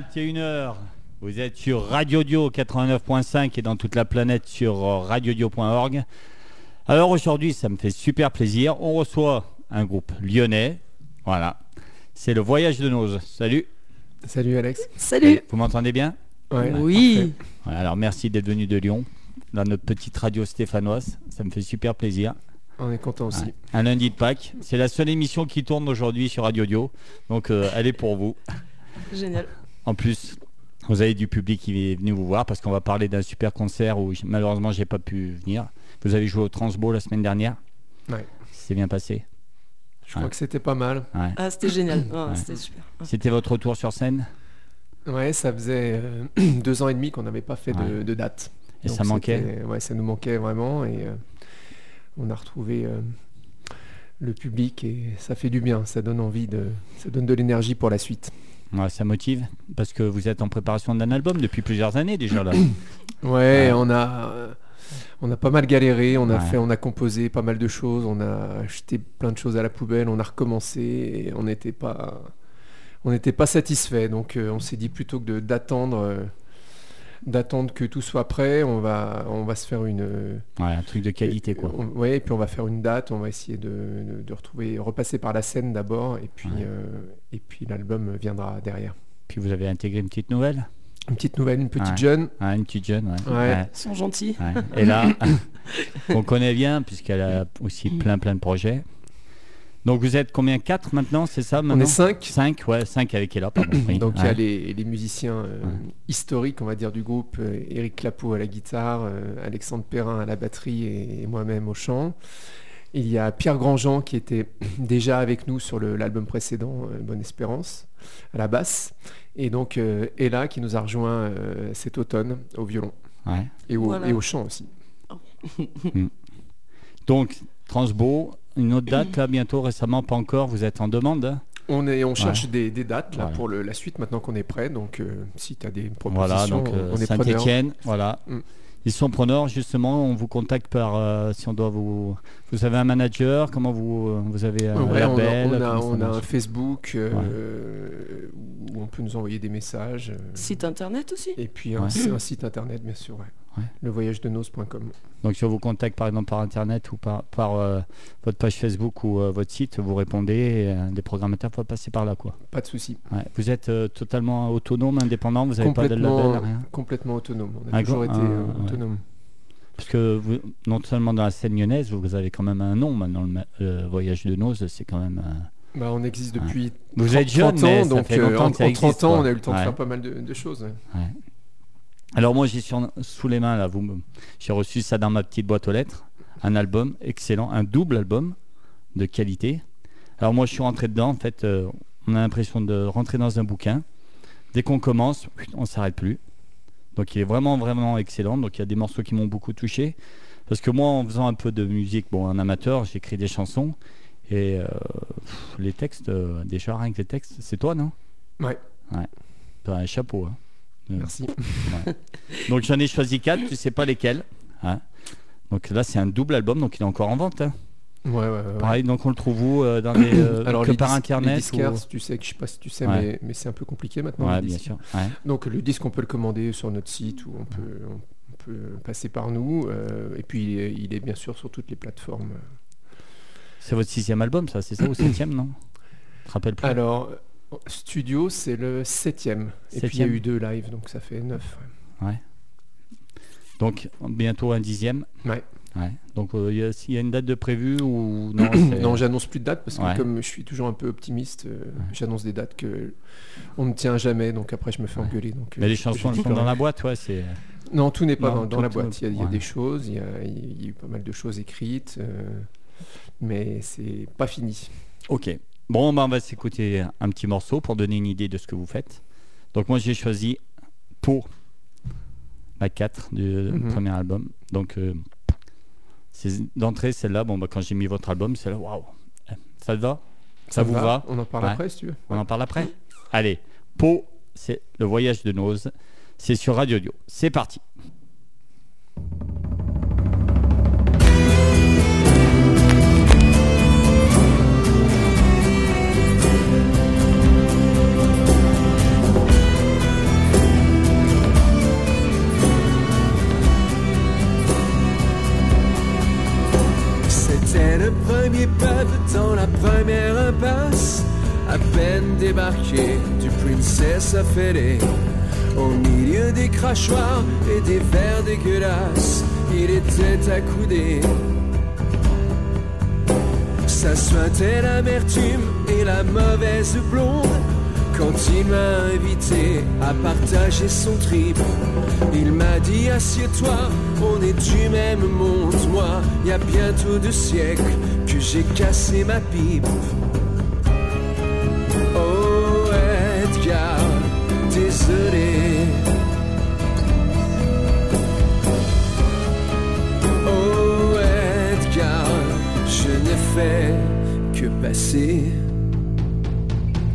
21h. Vous êtes sur Radio Dio 89.5 et dans toute la planète sur euh, radiodio.org. Alors aujourd'hui, ça me fait super plaisir. On reçoit un groupe lyonnais. Voilà. C'est le Voyage de Nose. Salut. Salut Alex. Salut. Vous m'entendez bien? Ouais, Oui. Voilà, Alors merci d'être venu de Lyon, dans notre petite radio stéphanoise. Ça me fait super plaisir. On est content aussi. Ouais. Un lundi de Pâques. C'est la seule émission qui tourne aujourd'hui sur Radio Dio. Donc euh, elle est pour vous. Génial. En plus, vous avez du public qui est venu vous voir parce qu'on va parler d'un super concert où malheureusement j'ai pas pu venir. Vous avez joué au Transbo la semaine dernière. Ouais. C'est bien passé. Je crois que c'était pas mal. Ouais. Ah, c'était génial. Ouais. C'était super. C'était votre retour sur scène? Ouais, ça faisait euh, deux ans et demi qu'on n'avait pas fait de, Ouais. de date. et Donc ça manquait? Ouais, ça nous manquait vraiment et euh, on a retrouvé euh, le public et ça fait du bien. Ça donne envie de, ça donne de l'énergie pour la suite. Ouais, ça motive parce que vous êtes en préparation d'un album depuis plusieurs années déjà là. Ouais, Ouais. on a, on a pas mal galéré. On a Ouais. fait, on a composé pas mal de choses. On a jeté plein de choses à la poubelle. On a recommencé et on n'était pas, on n'était pas satisfait. Donc euh, on s'est dit plutôt que d'attendre, euh, d'attendre que tout soit prêt, on va, on va se faire une. Ouais, un truc de qualité quoi. on- ouais, et puis on va faire une date. On va essayer de, de- de retrouver, repasser par la scène d'abord, et puis, Ouais. euh, et puis l'album viendra derrière. Puis vous avez intégré une petite nouvelle? Une petite nouvelle, une petite Ouais. jeune. Ah, Une petite jeune, ouais. Ouais. Ils sont gentils. Ouais. Et là, on connaît bien puisqu'elle a aussi plein plein de projets. Donc vous êtes combien? Quatre maintenant, c'est ça On maintenant? est cinq. 5, ouais, 5 avec Ella, pardon. oui. Donc il y a les, les musiciens euh, Ouais. historiques, on va dire, du groupe. euh, Eric Clapeau à la guitare, euh, Alexandre Perrin à la batterie et, et moi-même au chant. Il y a Pierre Grandjean qui était déjà avec nous sur l'album précédent, euh, Bonne Espérance, à la basse. Et donc euh, Ella qui nous a rejoint euh, cet automne au violon Ouais. et au, Voilà. et au chant aussi. Donc, Transbo, une autre date là bientôt, récemment, pas encore, vous êtes en demande hein On, est, on cherche des, des dates là, Voilà. pour le- la suite maintenant qu'on est prêt. Donc euh, si tu as des Voilà, propositions, donc euh, on est preneurs. Saint-Etienne, voilà. Mm. Ils sont preneurs, justement, on vous contacte par, euh, si on doit vous... Vous avez un manager, comment vous, vous avez un Ouais, on a- on a, on un Facebook euh, où on peut nous envoyer des messages. Site internet aussi. et puis un, Ouais. un site internet, bien sûr. Ouais. Levoyagedenos.com. Donc si on vous contacte par exemple par internet ou par, par euh, votre page Facebook ou euh, votre site, vous répondez, et, euh, des programmateurs peuvent passer par là quoi. Pas de souci. Ouais. Vous êtes totalement autonome, indépendant, vous n'avez pas de label, rien? complètement autonome. On a Ah, toujours été ah, ouais. autonome. Parce que vous, non seulement dans la scène lyonnaise, vous avez quand même un nom maintenant, le, voyage de Nose, c'est quand même... Bah, on existe depuis Vous 30, êtes jeune, 30 mais ans, ça donc fait longtemps en, que ça en existe, 30 ans, quoi. on a eu le temps de faire pas mal de, de choses. Alors moi j'ai sur- sous les mains là, vous, j'ai reçu ça dans ma petite boîte aux lettres, un album excellent, un double album de qualité. Alors moi je suis rentré dedans, en fait, euh, on a l'impression de rentrer dans un bouquin. Dès qu'on commence, on s'arrête plus. Donc il est vraiment vraiment excellent. Donc il y a des morceaux qui m'ont beaucoup touché. Parce que moi en faisant un peu de musique, bon un amateur, j'écris des chansons et euh, pff, les textes, euh, déjà rien que les textes, c'est toi non? Ouais. Ouais. T'as un chapeau. Hein. Merci. donc j'en ai choisi quatre, tu sais pas lesquels. hein. Donc là c'est un double album, donc il est encore en vente. hein. Ouais, ouais, ouais. Pareil, donc on le trouve où euh, dans les, euh, Alors que les par internet les disquaires, ou- tu sais que je sais pas si tu sais, Ouais. mais, mais c'est un peu compliqué maintenant. Ouais, bien sûr. Donc le disque, on peut le commander sur notre site ou on peut, on peut passer par nous. euh, et puis il est, bien sûr sur toutes les plateformes. C'est votre sixième album, ça, c'est ça ou septième, non? Je te rappelle plus. Alors, studio, c'est le septième. Et puis il y a eu deux lives, donc ça fait neuf. ouais. Donc bientôt un dixième. Ouais. Ouais. Donc euh, il y, a- il y a une date de prévue ou non Non, j'annonce plus de dates parce que Ouais. comme je suis toujours un peu optimiste, euh, j'annonce des dates que on ne tient jamais. Donc après, je me fais engueuler. Donc, Mais euh, les chansons elles sont dans la boîte, ouais. C'est Non, tout n'est pas Non, dans, dans tout- la boîte. Il y a, il y a ouais. des choses, il y a, il y a eu pas mal de choses écrites, euh, mais c'est pas fini. ok. Bon, bah, on va s'écouter un petit morceau pour donner une idée de ce que vous faites. Donc moi j'ai choisi pour la 4 du Mhm. premier album. Donc euh, c'est d'entrée celle-là. Bon, bah, quand j'ai mis votre album, c'est là, waouh. Ça te va? Ça vous va On en parle Ouais. après si tu veux. On en parle après? Allez, Pau, c'est le voyage de Nose. C'est sur Radio Dio. C'est parti. À peine débarqué du Princess LA. Au milieu des crachoirs et des verres dégueulasses, il était accoudé. Ça sointait l'amertume et la mauvaise blonde quand il m'a invité à partager son trip. Il m'a dit assieds-toi, on est du même monde. Moi, il y a bientôt deux siècles que j'ai cassé ma pipe. Oh Edgar, désolé. Oh Edgar, je ne fais que passer.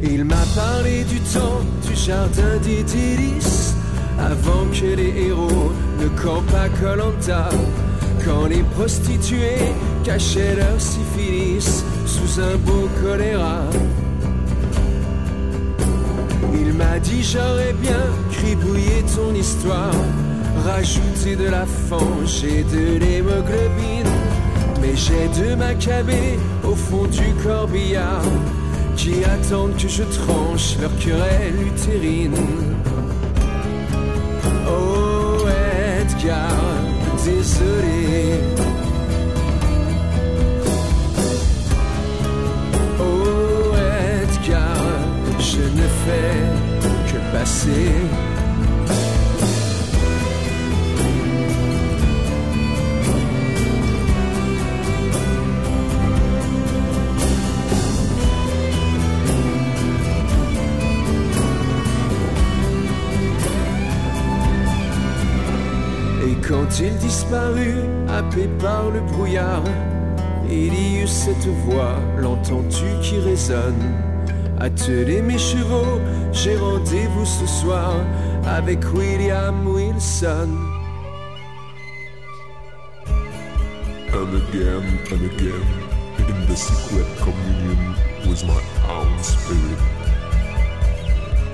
Il m'a parlé du temps du jardin d'Idylis avant que les héros ne campent à Colanta. Quand les prostituées cachaient leur syphilis sous un beau choléra. Il m'a dit j'aurais bien cribouillé ton histoire, rajouté de la fange et de l'hémoglobine. Mais j'ai deux macabées au fond du corbillard qui attendent que je tranche leur querelle utérine. Oh Edgar, désolé. Je ne fais que passer. Et quand il disparut, happé par le brouillard, il y eut cette voix, l'entends-tu qui résonne? Attelez mes chevaux, j'ai rendez-vous ce soir avec William Wilson. and again and again in the secret communion with my own spirit.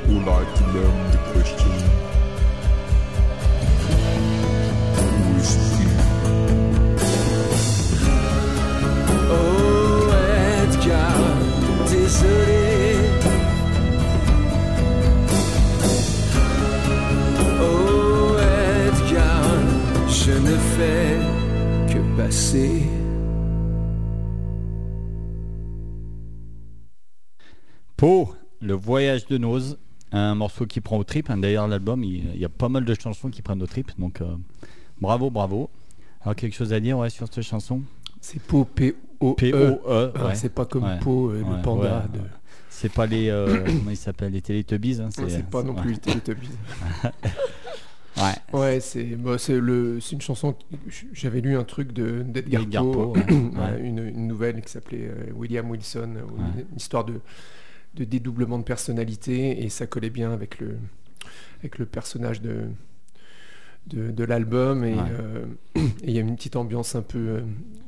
Would like to learn the question passer. Pour le voyage de Nose, un morceau qui prend au trip. D'ailleurs, l'album, il, il y a pas mal de chansons qui prennent au trip. Donc, euh, bravo, bravo. Alors, quelque chose à dire ouais, sur cette chanson? C'est Po, P-O-E. P-O-E. Ah, ouais. C'est pas comme Ouais. Po, euh, le panda. de-. C'est pas les. euh, comment ils s'appellent? Les Teletubbies. hein, C'est pas non plus les Teletubbies. Ouais. Ouais, c'est bah, c'est le une chanson. J'avais lu un truc de d'Edgar Edgar Poe, Poe, ouais. ouais, Ouais. une, une nouvelle qui s'appelait euh, William Wilson, euh, une histoire de de dédoublement de personnalité et ça collait bien avec le avec le personnage de de, de l'album et Ouais. euh, il y a une petite ambiance un peu euh,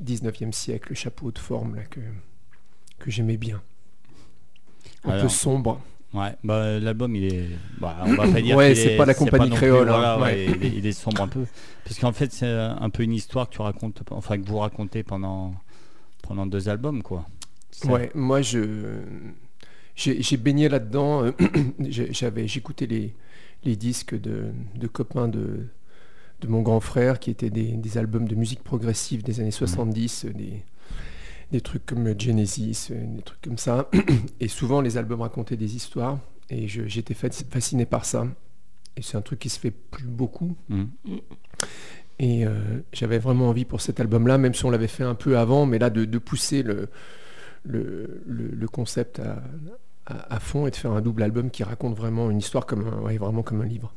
19e siècle, chapeau de forme là que que j'aimais bien. Un peu sombre. Ouais, bah, l'album, il est. Bah, on va pas dire. Ouais, c'est est- pas la compagnie non plus, créole, hein, voilà, ouais, ouais. il, est, il est sombre un peu. Parce qu'en fait, c'est un peu une histoire que tu racontes, enfin, que vous racontez pendant, pendant deux albums, quoi. Ouais, moi je j'ai baigné là-dedans. euh, J'avais j'écoutais les les disques de, de copains de de mon grand frère qui étaient des, des albums de musique progressive des années 70, euh, des des trucs comme Genesis, euh, des trucs comme ça. Et souvent les albums racontaient des histoires et j'étais fa- fasciné par ça. Et c'est un truc qui se fait plus beaucoup. Mhm. Et euh, j'avais vraiment envie pour cet album-là, même si on l'avait fait un peu avant, mais là de, de pousser le, le, le- le concept à, à- à fond et de faire un double album qui raconte vraiment une histoire comme un, ouais, vraiment comme un livre.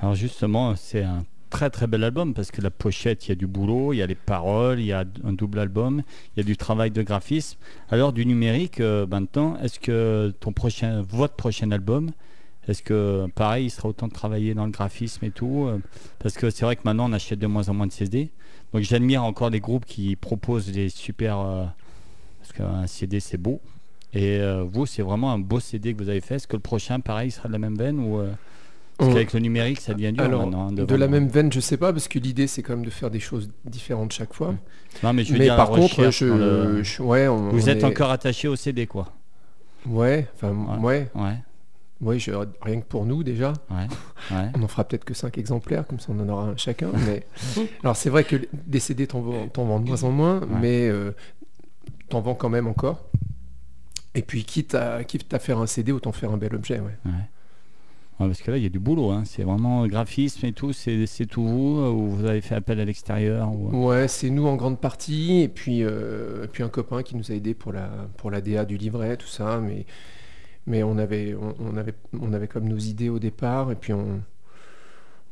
Alors, justement, c'est un très très bel album parce que la pochette, il y a du boulot, il y a les paroles, il y a un double album, il y a du travail de graphisme. Alors, du numérique, euh, maintenant, est-ce que ton prochain, votre prochain album, est-ce que pareil, il sera autant de travailler dans le graphisme et tout euh, Parce que c'est vrai que maintenant, on achète de moins en moins de CD. Donc, j'admire encore les groupes qui proposent des super. euh, parce qu'un CD, c'est beau. Et euh, vous, c'est vraiment un beau CD que vous avez fait. Est-ce que le prochain, pareil, sera de la même veine ou euh, Parce qu'avec le numérique, ça devient dur Alors, maintenant. hein, de la même veine, je sais pas, parce que l'idée c'est quand même de faire des choses différentes chaque fois. Non, mais je veux Mais dire, par contre, recherche je, dans le- je- ouais, on- Vous on êtes est- encore attaché au CD, quoi. Ouais, enfin, ouais, Ouais, ouais, je- rien que pour nous déjà. On en fera peut-être que 5 exemplaires, comme ça on en aura un chacun. Mais... Alors c'est vrai que des CD t'en vends, t'en vends de moins en moins, mais euh, t'en vends quand même encore. Et puis quitte à, quitte à faire un CD, autant faire un bel objet. Ouais. Ouais, parce que là, il y a du boulot. hein. C'est vraiment graphisme et tout. C'est tout vous euh, ou vous avez fait appel à l'extérieur ou... Ouais, c'est nous en grande partie, et puis, euh, un copain qui nous a aidé pour la, pour la DA du livret, tout ça. Mais, mais on, avait, on, avait, on avait comme nos idées au départ, et puis on,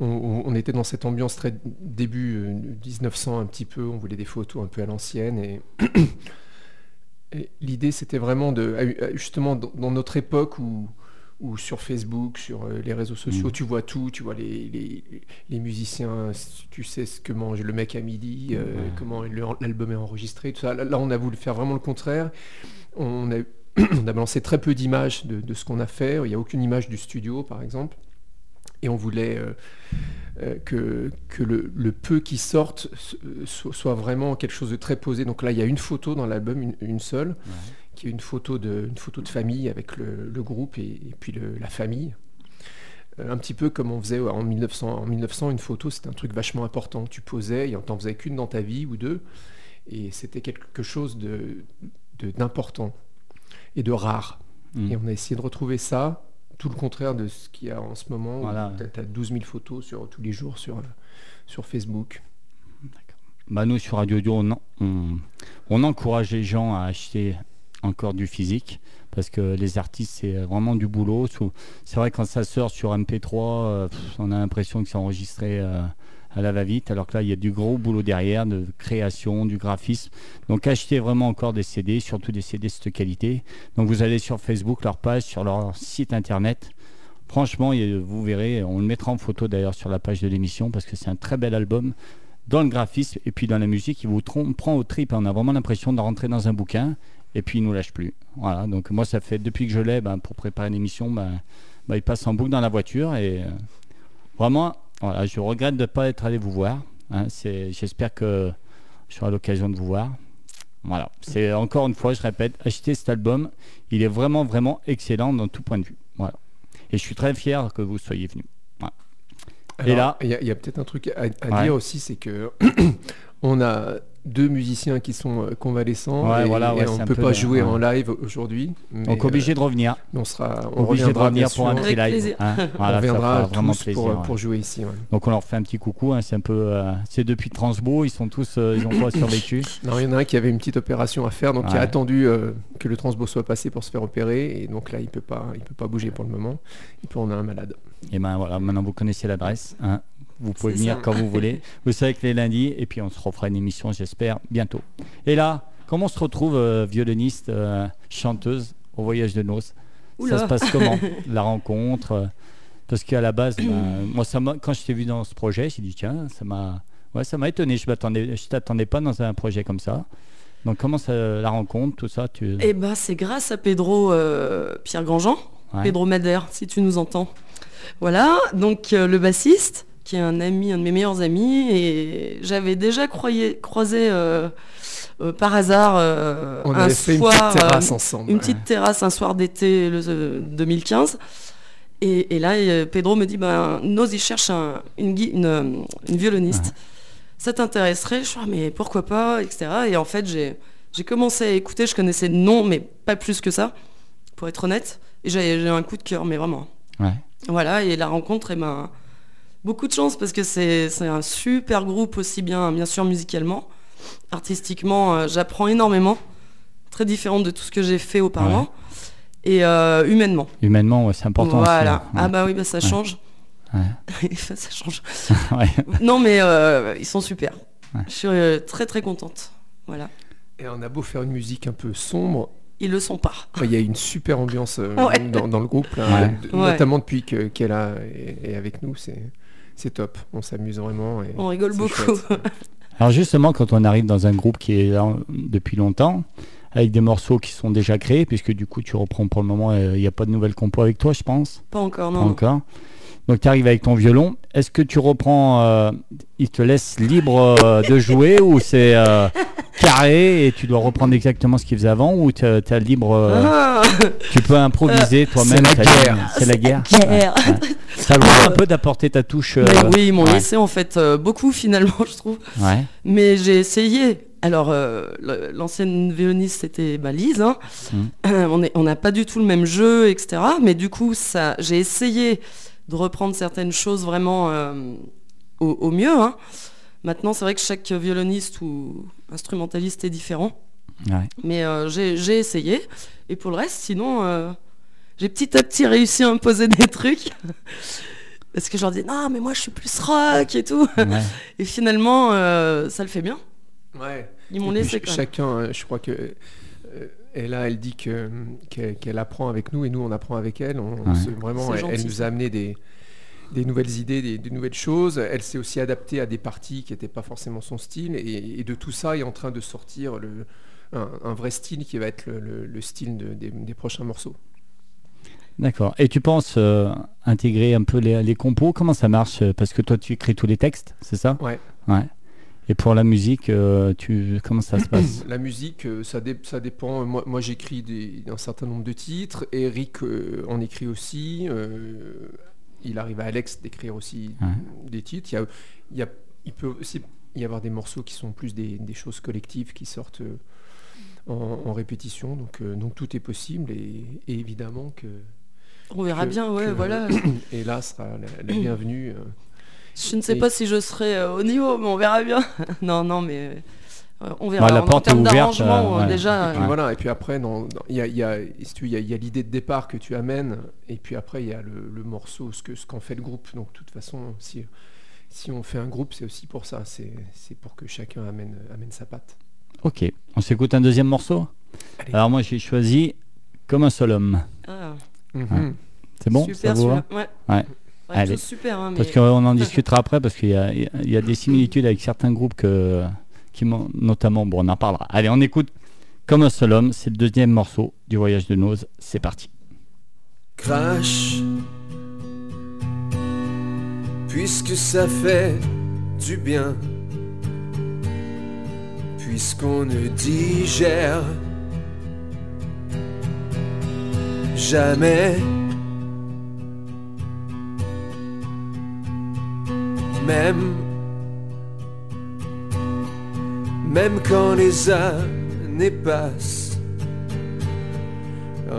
on, était dans cette ambiance très début euh, 1900 un petit peu, on voulait des photos un peu à l'ancienne, et, l'idée c'était vraiment de, à- justement dans notre époque où où sur Facebook, sur euh, les réseaux sociaux, Mhm. tu vois tout, tu vois les, les, les musiciens, tu sais ce que mange le mec à midi, euh, comment l'album est enregistré, tout ça. Là, on a voulu faire vraiment le contraire. On a, on a balancé très peu d'images de, de ce qu'on a fait. Il n'y a aucune image du studio, par exemple. Et on voulait euh, euh, que, que le, le peu qui sorte so- soit vraiment quelque chose de très posé. Donc là, il y a une photo dans l'album, une, une seule, qui est une photo de, une photo de famille avec le, le groupe et, et puis le- la famille. Euh, Un petit peu comme on faisait en 1900. En 1900, une photo, c'était un truc vachement important. Tu posais, et t'en faisais qu'une dans ta vie ou deux. Et c'était quelque chose de d'important et de rare. Mm. Et on a essayé de retrouver ça, tout le contraire de ce qu'il y a en ce moment. Voilà. Tu as, 12 000 photos sur, tous les jours sur, sur Facebook. Bah, nous, sur Radio Audio, on, on, on encourage les gens à acheter encore du physique parce que les artistes, c'est vraiment du boulot. C'est vrai, quand ça sort sur MP3, euh, on a l'impression que c'est enregistré euh, à la va-vite, alors que là, il y a du gros boulot derrière, de création, du graphisme. Donc, achetez vraiment encore des CD, surtout des CD de cette qualité. Donc, vous allez sur Facebook, leur page, sur leur site internet. Franchement, vous verrez, on le mettra en photo d'ailleurs sur la page de l'émission parce que c'est un très bel album dans le graphisme et puis dans la musique, il vous prend au trip. On a vraiment l'impression de rentrer dans un bouquin et puis il nous lâche plus. Voilà. Donc moi, ça fait depuis que je l'ai, ben, pour préparer l'émission, ben, ben, il passe en boucle dans la voiture et euh, vraiment, voilà, je regrette de ne pas être allé vous voir. hein. C'est- J'espère que j'aurai l'occasion de vous voir. Voilà. C'est encore une fois, je répète, achetez cet album. Il est vraiment, vraiment excellent dans tout point de vue. Voilà. Et je suis très fier que vous soyez venu. Et là- il y a, peut-être un truc à, à Ouais. dire aussi, c'est que on a deux musiciens qui sont euh, convalescents Ouais, et, voilà, ouais, et on ne peut peu pas jouer ouais. en live aujourd'hui. Donc obligé euh, de revenir. on sera, on obligé de reviendra revenir pour un petit live. hein. on Voilà, ça reviendra vraiment tous plaisir. pour, ouais. pour jouer ici. ouais. Donc on leur fait un petit coucou. hein, C'est un peu, euh, c'est depuis Transbo, ils sont tous, euh, ils ont pas survécu. Non, il y en a un qui avait une petite opération à faire, donc il a attendu euh, que le transbo soit passé pour se faire opérer, et donc là il peut pas, il peut pas bouger pour le moment. Et puis on a un malade. Et ben voilà, maintenant vous connaissez l'adresse. hein. Vous pouvez venir ça. quand vous voulez. Vous savez que les lundis, et puis on se refera une émission, j'espère, bientôt. Et là, comment on se retrouve euh, violoniste, euh, chanteuse au voyage de noces? Ça se passe comment La rencontre? Euh, Parce qu'à la base, ben, moi, ça quand je t'ai vu dans ce projet, j'ai dit tiens, ça m'a, ouais, ça étonné. Je je t'attendais pas dans un projet comme ça. Donc comment ça, la rencontre, tout ça, tu. Eh ben, c'est grâce à Pedro euh, Pierre Grandjean, Ouais. Pedro Madère, si tu nous entends. Voilà, donc euh, le bassiste, qui est un ami, un de mes meilleurs amis, et j'avais déjà croyé- croisé euh, euh, par hasard euh, On un avait fait une soir, petite terrasse ensemble. une ouais. petite terrasse un soir d'été le euh, 2015. Et, et là, Pedro me dit, ben, Noz, il cherche un- une, une, une violoniste. Ça t'intéresserait? Je suis ah, mais pourquoi pas, etc. Et en fait, j'ai commencé à écouter, je connaissais le nom, mais pas plus que ça, pour être honnête. Et j'ai j'ai un coup de cœur, mais vraiment. Ouais. Voilà, et la rencontre, eh ben, beaucoup de chance parce que c'est un super groupe aussi bien, bien sûr, musicalement. Artistiquement, euh, j'apprends énormément. Très différent de tout ce que j'ai fait auparavant. Et euh, humainement. Humainement, ouais, c'est important. aussi, voilà. hein. Ah bah oui, bah ça change. Ouais. ça change. Ouais. Non, mais euh, ils sont super. Ouais. Je suis très très contente. Voilà. Et on a beau faire une musique un peu sombre, Ils le sont pas. il y a une super ambiance euh, Ouais. dans, dans le groupe, là, Ouais. de- Ouais. notamment depuis que- qu'elle a est, est avec nous. C'est c'est top. On s'amuse vraiment. Et On rigole beaucoup. chouette. Alors justement, quand on arrive dans un groupe qui est là depuis longtemps, avec des morceaux qui sont déjà créés, puisque du coup tu reprends pour le moment, euh, il n'y a pas de nouvelles compos avec toi, je pense, pas encore, pas non. Donc tu arrives avec ton violon. Est-ce que tu reprends, euh, il te laisse libre euh, de jouer ou c'est euh, carré et tu dois reprendre exactement ce qu'il faisait avant ou tu as libre, euh, Ah, tu peux improviser toi-même c'est la ta guerre. C'est la guerre. guerre. Ouais, ouais. Ça droit un peu d'apporter ta touche. euh, Mais oui, ils m'ont ouais. laissé en fait euh, beaucoup finalement, je trouve. Ouais. Mais j'ai essayé. Alors, euh, l'ancienne violoniste, c'était bah, Lise. hein. Euh, on n'a pas du tout le même jeu, etc. Mais du coup, ça, j'ai essayé de reprendre certaines choses vraiment euh, au, au mieux. hein. Maintenant, c'est vrai que chaque violoniste ou instrumentaliste est différent. Ouais. Mais euh, j'ai essayé. Et pour le reste, sinon, euh, j'ai petit à petit réussi à imposer des trucs. Parce que je leur dis, non, mais moi, je suis plus rock et tout. Ouais. Et finalement, euh, ça le fait bien. Ouais. Ils m'ont laissé ch- quand même. chacun, je crois que euh, et là, elle dit que qu'elle apprend avec nous et nous on apprend avec elle. On, Ouais. se- vraiment, elle, nous a amené des des nouvelles idées, des, des nouvelles choses. Elle s'est aussi adaptée à des parties qui n'étaient pas forcément son style. Et, et de tout ça est en train de sortir le, un, un vrai style qui va être le, le- le style de- des, des prochains morceaux. D'accord. Et tu penses euh, intégrer un peu les, les compos? Comment ça marche? Parce que toi, tu écris tous les textes, c'est ça? Ouais. Ouais. Et pour la musique, euh, tu comment ça se passe La musique, euh, ça, dé- ça dépend. Moi, moi, j'écris des- un certain nombre de titres. Eric euh, en écrit aussi. euh, il arrive à Alex d'écrire aussi Ouais. des titres. Il, y a- il, y a- il peut aussi y avoir des morceaux qui sont plus des, des choses collectives qui sortent en, en répétition. Donc, euh, donc tout est possible. Et, et évidemment que On verra que- bien, ouais, que- voilà. et là sera la, la bienvenue. Je ne sais Et- pas si je serai euh, au niveau, mais on verra bien. non, non, mais euh, on verra. Bah, la En- en, porte est termes ouverte, d'arrangement, euh, ouais. déjà. Et puis voilà, et puis après, il y a, y y y l'idée de départ que tu amènes, et puis après, il y a le, le morceau, ce que ce qu'en fait le groupe. Donc, de toute façon, si, si on fait un groupe, c'est aussi pour ça, c'est pour que chacun amène, amène sa patte. Ok. On s'écoute un deuxième morceau? Allez. Alors moi, j'ai choisi Comme un seul homme. ah, Mhm. C'est bon? Super Ça vous va? Ouais. Allez. tous super, hein, Parce qu'on en discutera après, parce qu'il y a, il y a des similitudes avec certains groupes que, qui m'ont- notamment, bon, on en parlera. Allez, on écoute Comme un seul homme, c'est le deuxième morceau du voyage de Noz. C'est parti. crache Puisque ça fait du bien Puisqu'on ne digère Jamais Même Même quand les années passent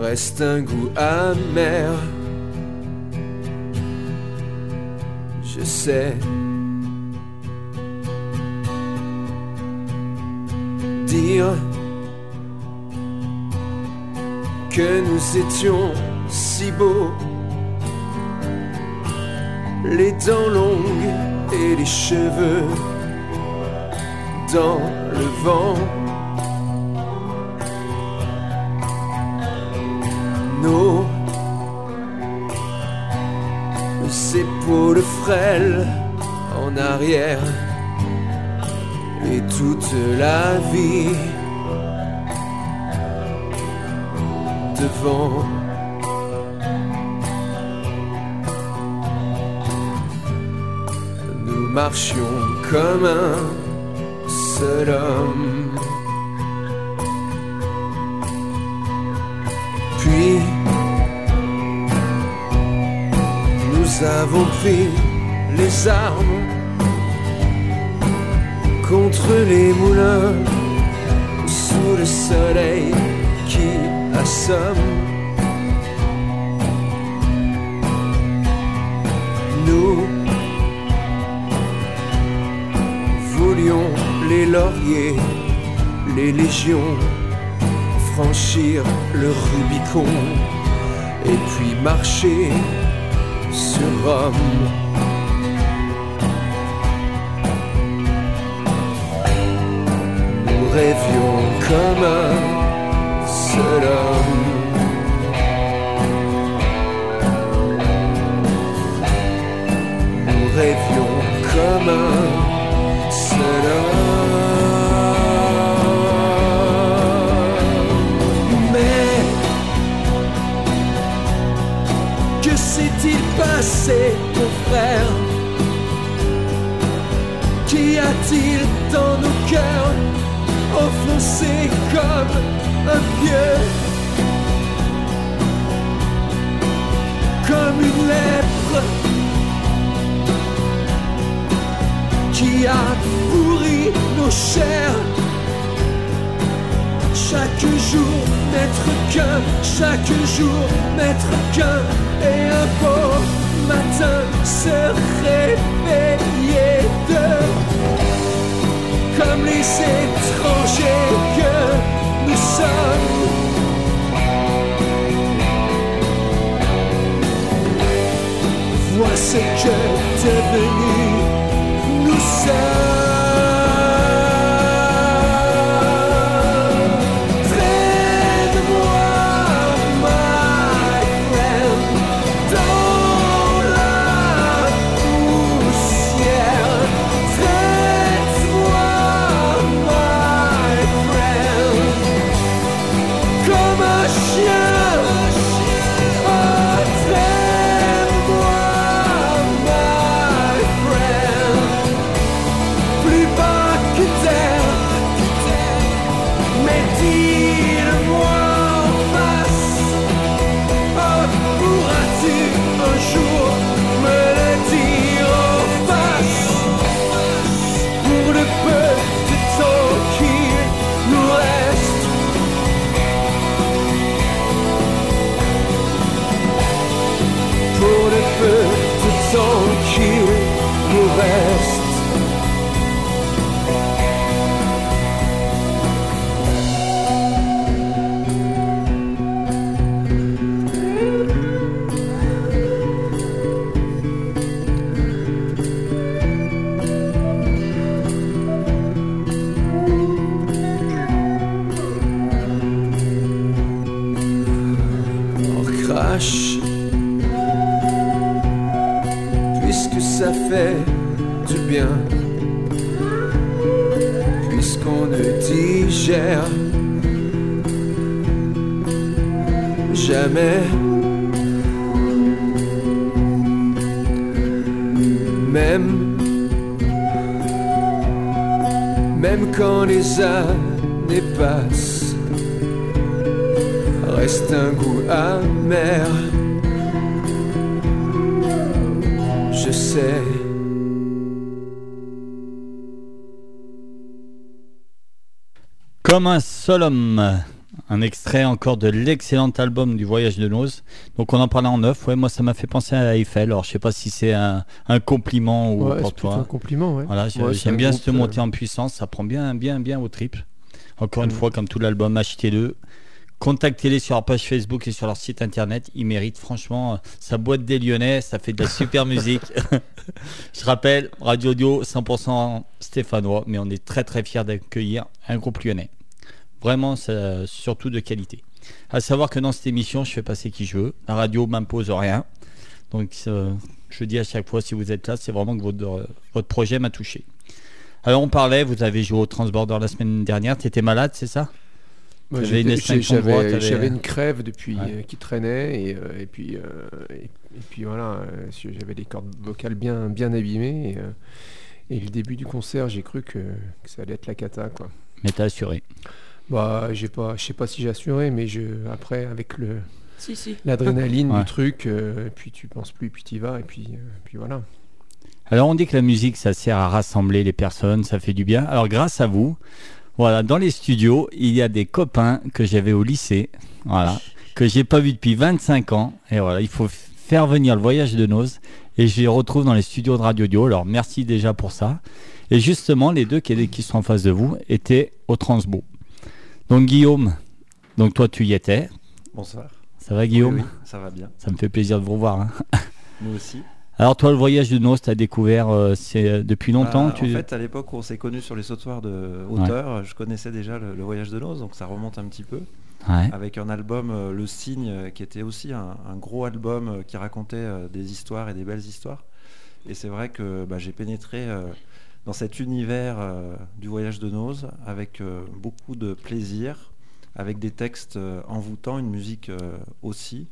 reste un goût amer. Je sais. Dire que nous étions si beaux, les dents longues et les cheveux dans le vent. nos épaules frêles en arrière et toute la vie devant. Marchions comme un seul homme. Puis nous avons pris les armes contre les moulins sous le soleil qui assomme. Nous les lauriers, les légions franchir le Rubicon et puis marcher sur Rome. Nous rêvions comme un seul homme. Passé, mon frère. Qu'y a-t-il dans nos cœurs enfoncés comme un vieux? Comme une lèpre qui a pourri nos chairs. Chaque jour n'être qu'un, chaque jour n'être qu'un, et un beau matin se réveiller de, comme les étrangers que nous sommes. Vois ce que devenu nous sommes. Comme un seul homme. Un extrait encore de l'excellent album du Voyage de Noz. Donc on en parlait en neuf. Ouais, moi ça m'a fait penser à Eiffel. Alors je sais pas si c'est un, compliment ou pour toi. un compliment, ouais. Voilà, j'aime bien cette montée euh, en puissance. Ça prend bien, bien, bien au triple. Encore une fois, comme tout l'album, achetez-le. Contactez-les sur leur page Facebook et sur leur site internet. Ils méritent franchement sa boîte des Lyonnais. Ça fait de la super musique. Je rappelle, Radio Audio 100% stéphanois, mais on est très très fiers d'accueillir un groupe lyonnais. Vraiment, surtout de qualité. À savoir que dans cette émission, je fais passer qui je veux. La radio m'impose rien. Donc, euh, je dis à chaque fois, si vous êtes là, c'est vraiment que votre, votre projet m'a touché. Alors, on parlait, vous avez joué au Transborder la semaine dernière. Tu étais malade, c'est ça? J'avais une, crève depuis euh, qui traînait et, euh, et puis et, puis voilà, j'avais les cordes vocales bien bien abîmées et, le début du concert, j'ai cru que, que, ça allait être la cata quoi. Mais t'as assuré. Bah, j'ai pas, je sais pas si j'ai assuré, mais je, après, avec le, l'adrénaline du truc, euh, puis tu penses plus, puis tu y vas, et puis, euh, puis voilà. Alors, on dit que la musique, ça sert à rassembler les personnes, ça fait du bien. Alors, grâce à vous, voilà, dans les studios, il y a des copains que j'avais au lycée, voilà, que j'ai pas vu depuis 25 ans, et voilà, il faut faire venir le voyage de Noz, et je les retrouve dans les studios de Radio Dio. Alors, merci déjà pour ça. Et justement, les deux qui, qui sont en face de vous étaient au Transbo. Donc Guillaume, donc toi tu y étais. Bonsoir. Ça va Guillaume oui, Ça va bien. Ça me fait plaisir de vous revoir. Hein. Nous aussi. Alors toi le voyage de Noce, tu as découvert euh, c'est euh, depuis bah, longtemps tu... En fait à l'époque où on s'est connus sur les sautoirs de hauteur, je connaissais déjà le, voyage de Noce, donc ça remonte un petit peu. Avec un album, euh, Le Signe, qui était aussi un, gros album qui racontait des histoires et des belles histoires. Et c'est vrai que bah, j'ai pénétré dans cet univers euh, du voyage de Nose avec euh, beaucoup de plaisir, avec des textes euh, envoûtants, une musique aussi.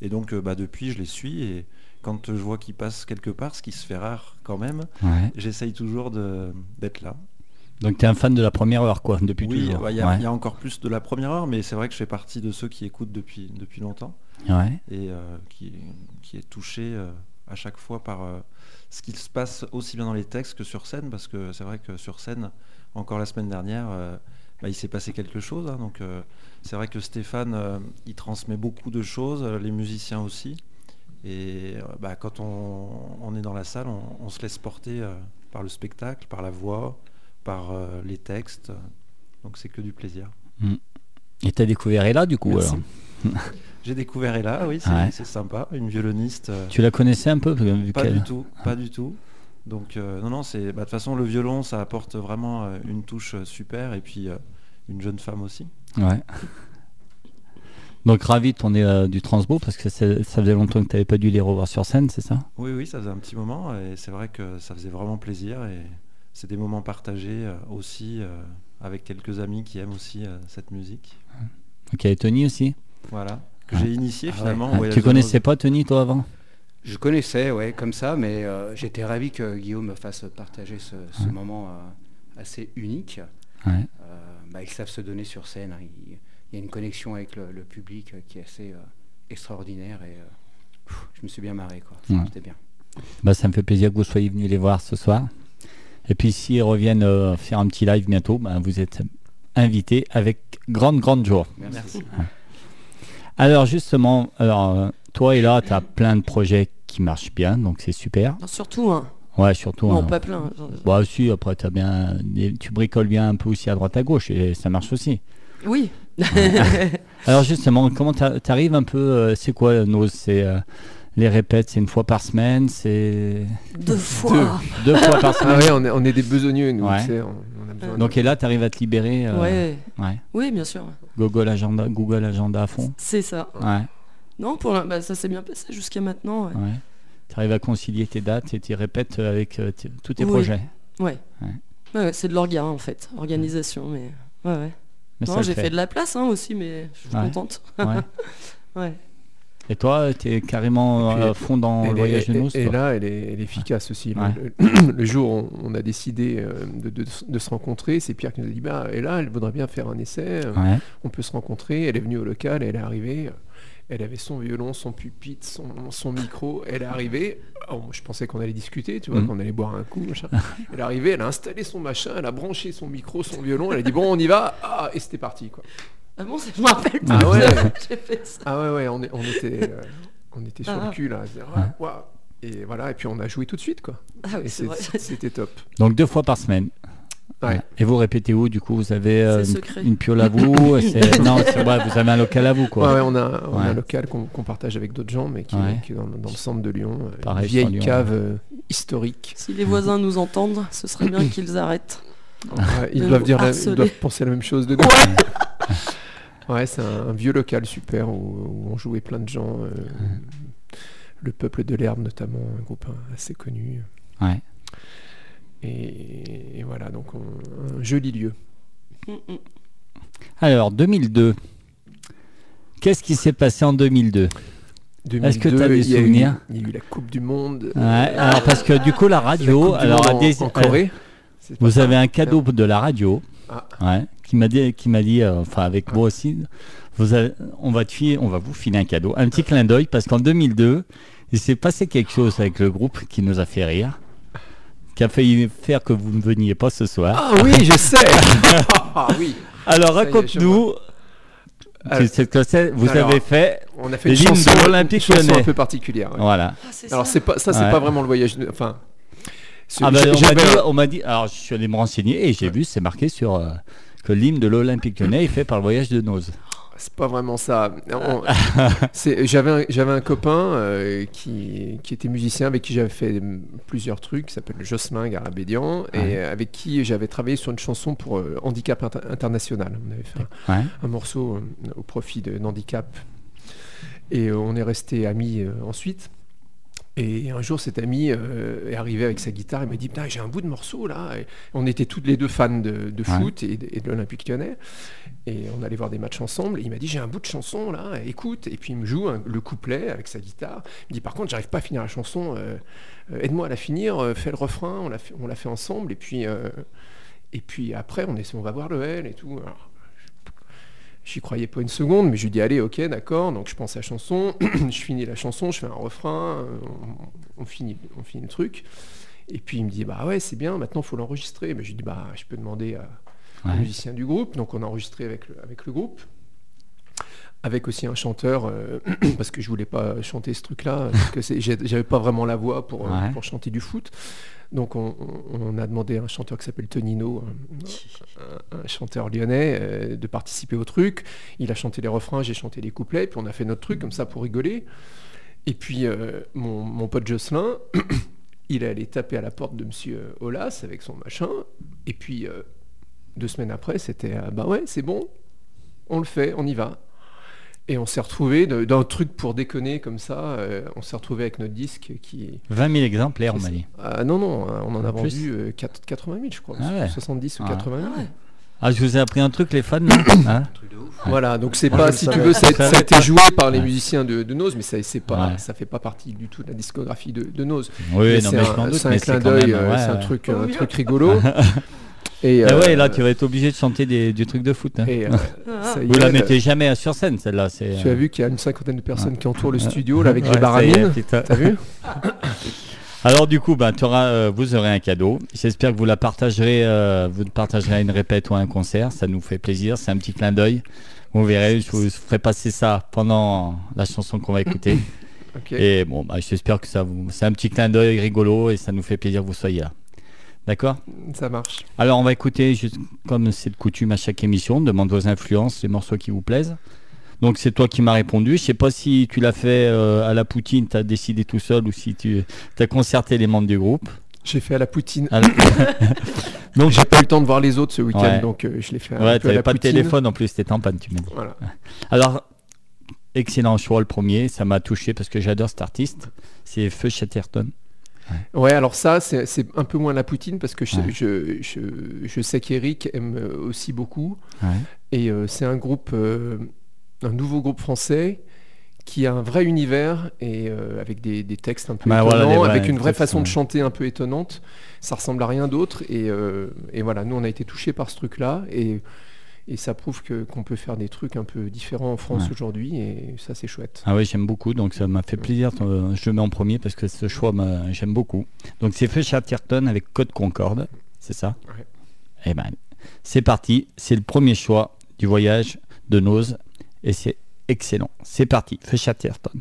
Et donc bah, depuis, je les suis et quand je vois qu'ils passent quelque part, ce qui se fait rare quand même, j'essaye toujours d'être là. Donc tu es un fan de la première heure, quoi, depuis oui, toujours. Il y, a encore plus de la première heure, mais c'est vrai que je fais partie de ceux qui écoutent depuis, depuis longtemps. Et qui, qui, est touché à chaque fois par ce qui se passe aussi bien dans les textes que sur scène, parce que c'est vrai que sur scène, encore la semaine dernière, euh, bah, il s'est passé quelque chose. Hein. donc euh, c'est vrai que Stéphane, euh, il transmet beaucoup de choses, les musiciens aussi. Et bah, quand on, est dans la salle, on, se laisse porter par le spectacle, par la voix, par les textes. Donc c'est que du plaisir. Mm. Et tu as découvert Ella du coup alors? J'ai découvert Ella, oui, c'est sympa, une violoniste. Euh, tu la connaissais un peu Pas du tout, pas du tout. Donc euh, non, non, c'est bah, de toute façon le violon, ça apporte vraiment euh, une touche super et puis une jeune femme aussi. Ouais. Donc ravi de tourner du Transbo parce que ça faisait longtemps que tu n'avais pas dû les revoir sur scène, c'est ça? Oui, oui, ça faisait un petit moment et c'est vrai que ça faisait vraiment plaisir et c'est des moments partagés aussi avec quelques amis qui aiment aussi cette musique. Ok, et Tony aussi? Voilà que j'ai initié ah finalement. tu connaissais pas Tony toi avant? Je connaissais, ouais, comme ça, mais euh, j'étais ravi que Guillaume me fasse partager ce, moment euh, assez unique. Euh, bah, ils savent se donner sur scène. Hein. Il, y a une connexion avec le, public qui est assez extraordinaire et je me suis bien marré, quoi. C'était bien. Bah, ça me fait plaisir que vous soyez venus les voir ce soir. Et puis s'ils reviennent faire un petit live bientôt, bah, vous êtes invités avec grande, grande joie. Merci. Alors justement, alors, toi et là, tu as plein de projets qui marchent bien, donc c'est super. surtout un. Ouais, surtout non, pas plein. Bah si, après as bien, tu bricoles bien un peu aussi à droite à gauche et ça marche aussi. Oui. Alors justement, comment tu arrives un peu, euh, c'est quoi nos, c'est euh, les répètes, c'est une fois par semaine, c'est deux fois. Deux, fois par semaine. Ah oui, on est, on est des besogneux, nous. Donc et là, tu arrives à te libérer. Euh, ouais. ouais. Oui, bien sûr. Google Agenda, Google Agenda à fond. C'est ça. Ouais. Non, pour bah, ça s'est bien passé jusqu'à maintenant. Ouais. Tu arrives à concilier tes dates et tu répètes avec euh, tous tes projets. Ouais. ouais. c'est de l'orga en fait, organisation, mais ouais, ouais. non, j'ai fait de la place hein, aussi, mais je suis contente. ouais. Et toi, tu es carrément à fond dans le voyage de noces Et, là, elle est, efficace aussi. Le, jour où on, a décidé euh, de, se rencontrer, c'est Pierre qui nous a dit bah, et là, elle voudrait bien faire un essai. Euh, on peut se rencontrer. Elle est venue au local, elle est arrivée. Elle avait son violon, son pupitre, son, micro. Elle est arrivée. Oh, je pensais qu'on allait discuter, tu vois, mm. qu'on allait boire un coup. Elle est arrivée, elle a installé son machin, elle a branché son micro, son violon. Elle a dit bon, on y va. Ah, et c'était parti, quoi. Ah bon, je me rappelle pas. Ah ouais, j'ai fait ça. Ah ouais, ouais, on, on était, euh, on était sur le ah. cul là. Et voilà, et puis on a joué tout de suite, quoi. Ah oui, C'était top. Donc deux fois par semaine. Ouais. Et vous répétez où du coup? Vous avez euh, une, piole à vous Non, vrai, vous avez un local à vous quoi. Ouais, on, a, on a un local qu'on partage avec d'autres gens, mais qui, est dans, le centre de Lyon. Euh, Pareil, une vieille cave historique. Si les voisins nous entendent, ce serait bien qu'ils arrêtent. ils, doivent dire ils doivent penser la même chose de nous. Ouais, c'est un, vieux local super où, on jouait plein de gens. Euh, le peuple de l'herbe notamment, un groupe assez connu. Ouais. Et, voilà, donc un joli lieu. Alors, 2002. Qu'est-ce qui s'est passé en 2002 Est-ce que tu as des souvenirs? Il y a eu la Coupe du Monde. Ouais, alors parce que du coup la radio, alors en, Corée, vous avez un cadeau de la radio. Ah. Ouais qui m'a dit, qui m'a dit, euh, enfin avec moi aussi, vous on va te on va vous filer un cadeau, un petit clin d'œil parce qu'en 2002, il s'est passé quelque chose avec le groupe qui nous a fait rire, qui a failli faire que vous ne veniez pas ce soir. Ah oui, je sais. ah, oui. Alors raconte-nous. Cette cassette, vous avez fait, on a fait une chanson, de l'Olympique un peu particulière. Voilà. Ah, Alors c'est pas ça, c'est pas vraiment le voyage. Enfin, ah ben, on m'a dit, alors je suis allé me renseigner et j'ai vu, c'est marqué sur. Euh, que l'hymne de l'Olympique lyonnais est fait par le voyage de Noz. C'est pas vraiment ça. J'avais un, un, copain euh, qui, qui, était musicien avec qui j'avais fait plusieurs trucs, qui s'appelle Jocelyn Garabédian, et avec qui j'avais travaillé sur une chanson pour euh, Handicap International. On avait fait un, morceau euh, au profit de Handicap. Et on est resté amis ensuite. Et un jour, cet ami euh, est arrivé avec sa guitare et m'a dit J'ai un bout de morceau là. on était toutes les deux fans de, foot et, de l'Olympique lyonnais. Et on allait voir des matchs ensemble. Et il m'a dit J'ai un bout de chanson là, écoute. Et puis il me joue le couplet avec sa guitare. Il me dit Par contre, j'arrive pas à finir la chanson. Euh, euh, aide-moi à la finir. fais le refrain. On l'a fait, fait, ensemble. Et puis, et puis après, on, est, on va voir le L et tout. J'y croyais pas une seconde, mais je lui dis allez, ok, d'accord. Donc je pense à la chanson, je finis la chanson, je fais un refrain, euh, on, finit, on finit le truc. Et puis il me dit bah ouais, c'est bien. Maintenant, il faut l'enregistrer. Mais je lui dis bah je peux demander à, musicien musicien du groupe. Donc on a enregistré avec le, avec le groupe avec aussi un chanteur, euh, parce que je voulais pas chanter ce truc-là, parce que j'avais pas vraiment la voix pour, euh, pour chanter du foot. Donc on, a demandé à un chanteur qui s'appelle Tonino, un, chanteur lyonnais, euh, de participer au truc. Il a chanté les refrains, j'ai chanté les couplets, puis on a fait notre truc comme ça pour rigoler. Et puis euh, mon, pote Jocelyn, il est allé taper à la porte de Monsieur Olas avec son machin. Et puis euh, deux semaines après, c'était bah ouais, c'est bon, on le fait, on y va. Et on s'est retrouvé d'un truc pour déconner comme ça, euh, on s'est retrouvé avec notre disque qui... 20 000 exemplaires, on m'a dit. Ah, non, non, on en a vendu 80 000, je crois. 70 ah ou 80 000. Ah, ah, je vous ai appris un truc, les fans. hein voilà, donc c'est pas, si tu veux, ça, a été joué par les musiciens de, de Nose, mais ça, c'est pas, ça fait pas partie du tout de la discographie de, de Nose. Oui, c'est un, un clin d'œil, euh, c'est un truc, un truc rigolo. Et, ah ouais, là, euh, tu vas être obligé de chanter des, du truc de foot. Hein. Et, euh, Vous la mettez jamais sur scène, celle-là. Tu as vu qu'il y a une cinquantaine de personnes qui entourent le studio là, avec des baramines. T'as vu Alors du coup, ben, auras, euh, vous aurez un cadeau. J'espère que vous la partagerez, vous partagerez à une répète ou à un concert. Ça nous fait plaisir. C'est un petit clin d'œil. Vous verrez, je vous ferai passer ça pendant la chanson qu'on va écouter. Et bon, bah, j'espère que ça vous, c'est un petit clin d'œil rigolo et ça nous fait plaisir que vous soyez là. D'accord Ça marche. Alors on va écouter, juste comme c'est de coutume à chaque émission, demande vos influences, les morceaux qui vous plaisent. Donc c'est toi qui m'as répondu. Je sais pas si tu l'as fait euh, à la Poutine, tu as décidé tout seul ou si tu as concerté les membres du groupe. J'ai fait à la Poutine. donc j'ai pas eu le temps de voir les autres ce week-end, donc euh, je l'ai fait. Ouais, tu n'avais pas de téléphone en plus, c'était en panne, tu m'as dit. Voilà. Alors excellent choix le premier, ça m'a touché parce que j'adore cet artiste. C'est Feu Chatterton. Ouais. alors ça, c'est un peu moins la Poutine parce que je, je, je, sais qu'Eric aime aussi beaucoup. Et euh, c'est un groupe, euh, un nouveau groupe français qui a un vrai univers et euh, avec des, des, textes un peu bah, étonnants, avec une vraie façon de chanter un peu étonnante. Ça ressemble à rien d'autre. Et, et, voilà, nous on a été touchés par ce truc-là. Et et ça prouve que qu'on peut faire des trucs un peu différents en France aujourd'hui et ça c'est chouette. Ah oui j'aime beaucoup donc ça m'a fait plaisir je le mets en premier parce que ce choix j'aime beaucoup. Donc c'est fait avec Code Concorde, c'est ça? Et eh ben c'est parti, c'est le premier choix du voyage de Nose et c'est excellent. C'est parti, fait Chatterton.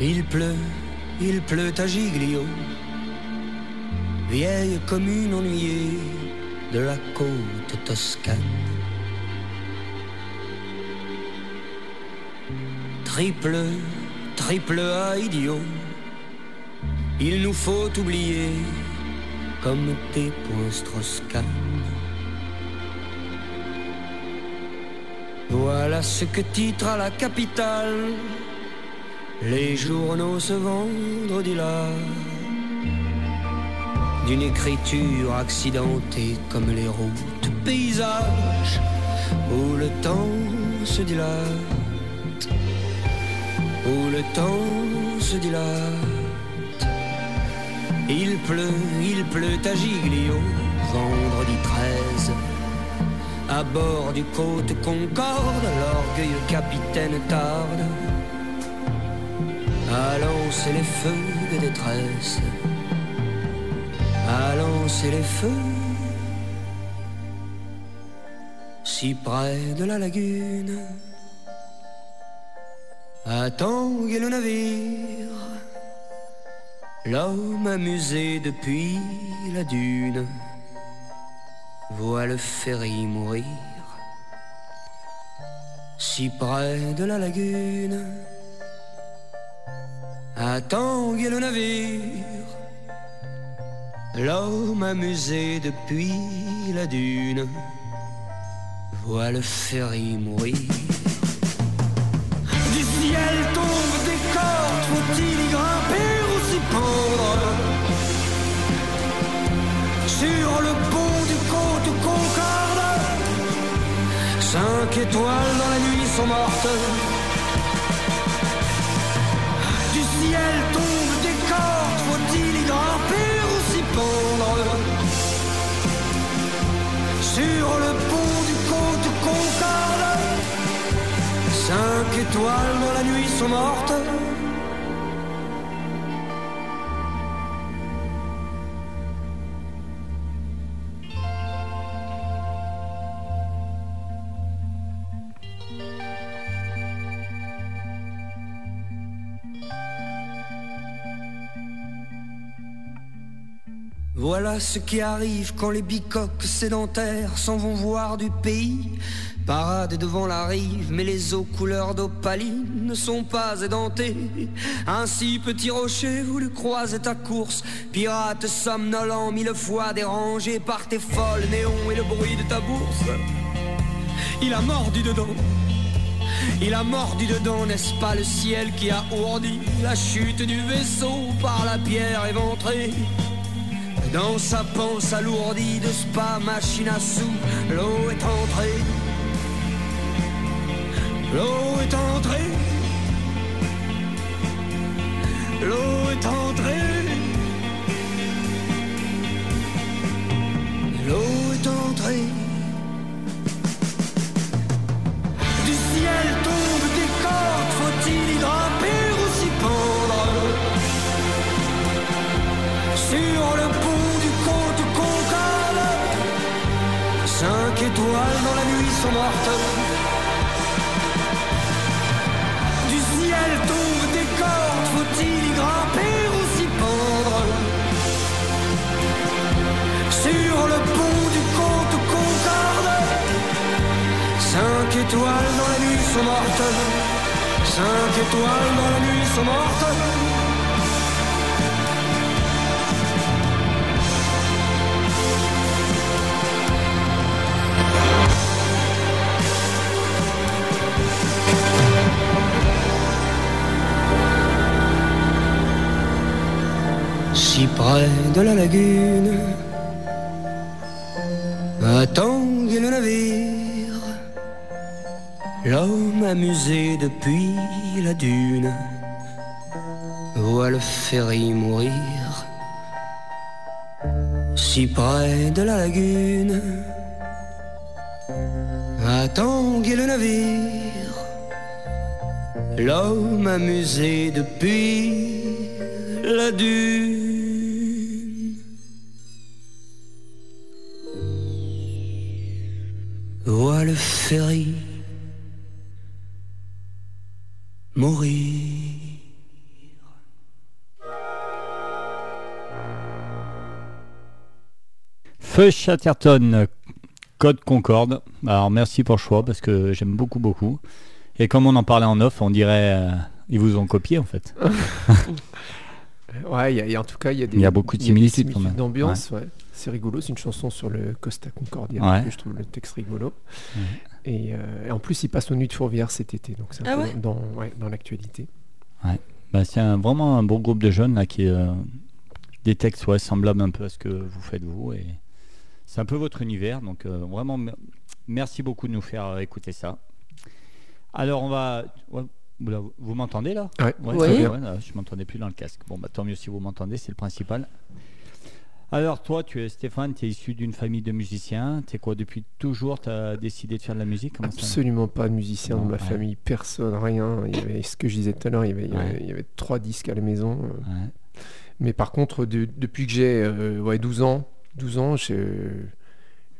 Il pleut, il pleut à Giglio, vieille commune ennuyée de la côte toscane. Triple, triple A idiot, il nous faut oublier comme tes points Voilà ce que titre à la capitale les journaux ce vendredi-là, d'une écriture accidentée comme les routes paysages où le temps se dilate, où le temps se dilate. Il pleut, il pleut à Giglio, vendredi 13. À bord du côte Concorde, l'orgueilleux capitaine tarde à lancer les feux de détresse, à lancer les feux. Si près de la lagune. À tanguer le navire, l'homme amusé depuis la dune voit le ferry mourir. Si près de la lagune à le navire. L'homme amusé depuis la dune voit le ferry mourir. Du ciel tombe des cordes, faut-il y grimper ou s'y pendre? Sur le pont du côte Concorde, cinq étoiles dans la nuit sont mortes. Sur le pont du côte Concorde, cinq étoiles dans la nuit sont mortes. Voilà ce qui arrive quand les bicoques sédentaires s'en vont voir du pays. Parade devant la rive, mais les eaux couleur d'opaline ne sont pas édentées. Ainsi, petit rocher, voulu croiser ta course, pirate somnolent, mille fois dérangé par tes folles néons et le bruit de ta bourse. Il a mordu dedans. Il a mordu dedans, n'est-ce pas le ciel qui a ourdi la chute du vaisseau par la pierre éventrée? Dans sa panse alourdie de spa, machine à sous, l'eau est entrée. L'eau est entrée. L'eau est entrée. L'eau est entrée. Du ciel Du ciel tombe des cordes, faut-il y grimper ou s'y pendre Sur le pont du côte Concorde, cinq étoiles dans la nuit sont mortes. Cinq étoiles dans la nuit sont mortes. Si près de la lagune, tanguer le navire, l'homme amusé depuis la dune voit le ferry mourir. Si près de la lagune, tanguer le navire, l'homme amusé depuis la dune. Voit le ferry mourir. Feu Chatterton, Code Concorde. Alors merci pour le choix parce que j'aime beaucoup beaucoup. Et comme on en parlait en off, on dirait euh, ils vous ont copié en fait. Ouais, il y a- il y a- en tout cas, il y a des, Il y a beaucoup de similitudes, quand même. d'ambiance. Ouais. C'est rigolo, c'est une chanson sur le Costa Concordia. Ouais. que Je trouve le texte rigolo. Et, euh, et en plus, il passe aux Nuits de Fourvière cet été, donc c'est un Ah peu ouais? dans, ouais, dans l'actualité. Bah, c'est un- vraiment un beau groupe de jeunes là qui euh, des textes ouais, semblables un peu à ce que vous faites vous et c'est un peu votre univers donc euh, vraiment me- merci beaucoup de nous faire euh, écouter ça. Alors on va ouais, vous, là, m'entendez là? Ouais, Oui. très Oui. bien, ouais, là, je m'entendais plus dans le casque. Bon bah tant mieux si vous m'entendez, c'est le principal. Alors toi, tu es Stéphane, tu es issu d'une famille de musiciens. Tu es quoi depuis toujours Tu as décidé de faire de la musique? Comment ça Absolument pas de musicien Non, dans ma ouais. famille, personne, rien. Il y avait ce que je disais tout à l'heure, il, y avait- il y Ouais. avait- il y avait trois disques à la maison. Ouais. Mais par contre, de- depuis que j'ai euh, ouais, 12 ans, 12 ans, je,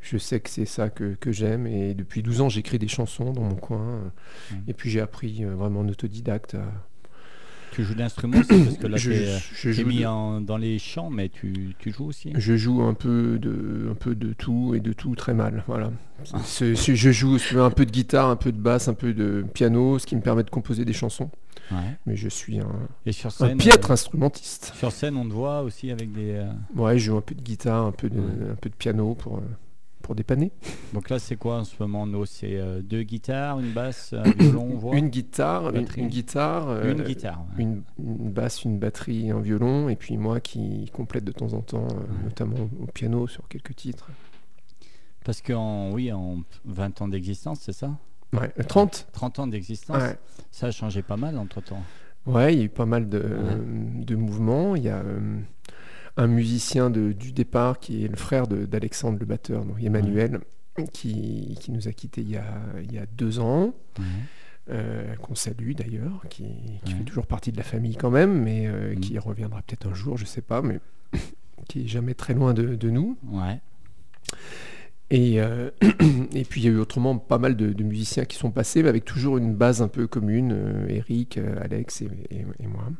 je sais que c'est ça que, que j'aime. Et depuis 12 ans, j'écris des chansons dans mon coin. Et puis j'ai appris euh, vraiment en autodidacte. à- tu joues d'instruments parce que là, je, je joue mis dans les chants, mais tu, tu, joues aussi Je joue un peu, de, un peu de tout et de tout très mal. Voilà. Ah. je joue un peu de guitare, un peu de basse, un peu de piano, ce qui me permet de composer des chansons. Mais je suis un, et sur scène, un piètre instrumentiste. Sur scène, on te voit aussi avec des. Euh, ouais, je joue un peu de guitare, un peu de, un peu de piano pour. Euh, pour dépanner. Donc là, c'est quoi en ce moment C'est euh, deux guitares, une basse, un violon, voix? Une guitare, une, guitare, euh, une guitare, une, basse, une batterie, un violon, et puis moi qui complète de temps en temps, euh, notamment au piano sur quelques titres. Parce qu'en oui, en 20 ans d'existence, c'est ça? Ouais, 30. 30 ans d'existence. Ça a changé pas mal entre temps. Ouais, il y a eu pas mal de, de mouvements. Il y a un musicien de, du départ qui est le frère d'Alexandre le batteur, donc Emmanuel, qui, qui, nous a quittés il y a, il y a deux ans. Euh, qu'on salue d'ailleurs, qui, qui fait toujours partie de la famille quand même, mais euh, qui reviendra peut-être un jour, je sais pas, mais qui est jamais très loin de, de nous. Ouais. Et, euh, et puis il y a eu autrement pas mal de, musiciens qui sont passés, mais avec toujours une base un peu commune, Eric, Alex et, et moi.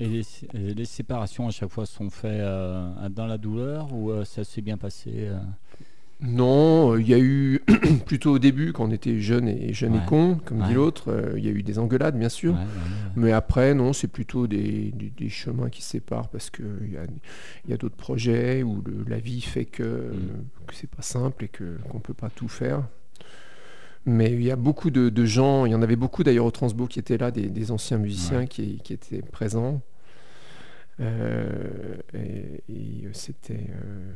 Et les, séparations à chaque fois sont faites euh, dans la douleur ou euh, ça s'est bien passé euh? Non, il y a eu plutôt au début quand on était jeune et jeune et con, comme dit l'autre, il y a eu des engueulades bien sûr. Mais après, non, c'est plutôt des, chemins qui séparent parce qu'il y a, y a d'autres projets où la vie fait que, mm. que c'est pas simple et que qu'on peut pas tout faire. Mais il y a beaucoup de, gens, il y en avait beaucoup d'ailleurs au Transbo qui étaient là, des, anciens musiciens qui, qui, étaient présents. Euh, et, c'était. Euh,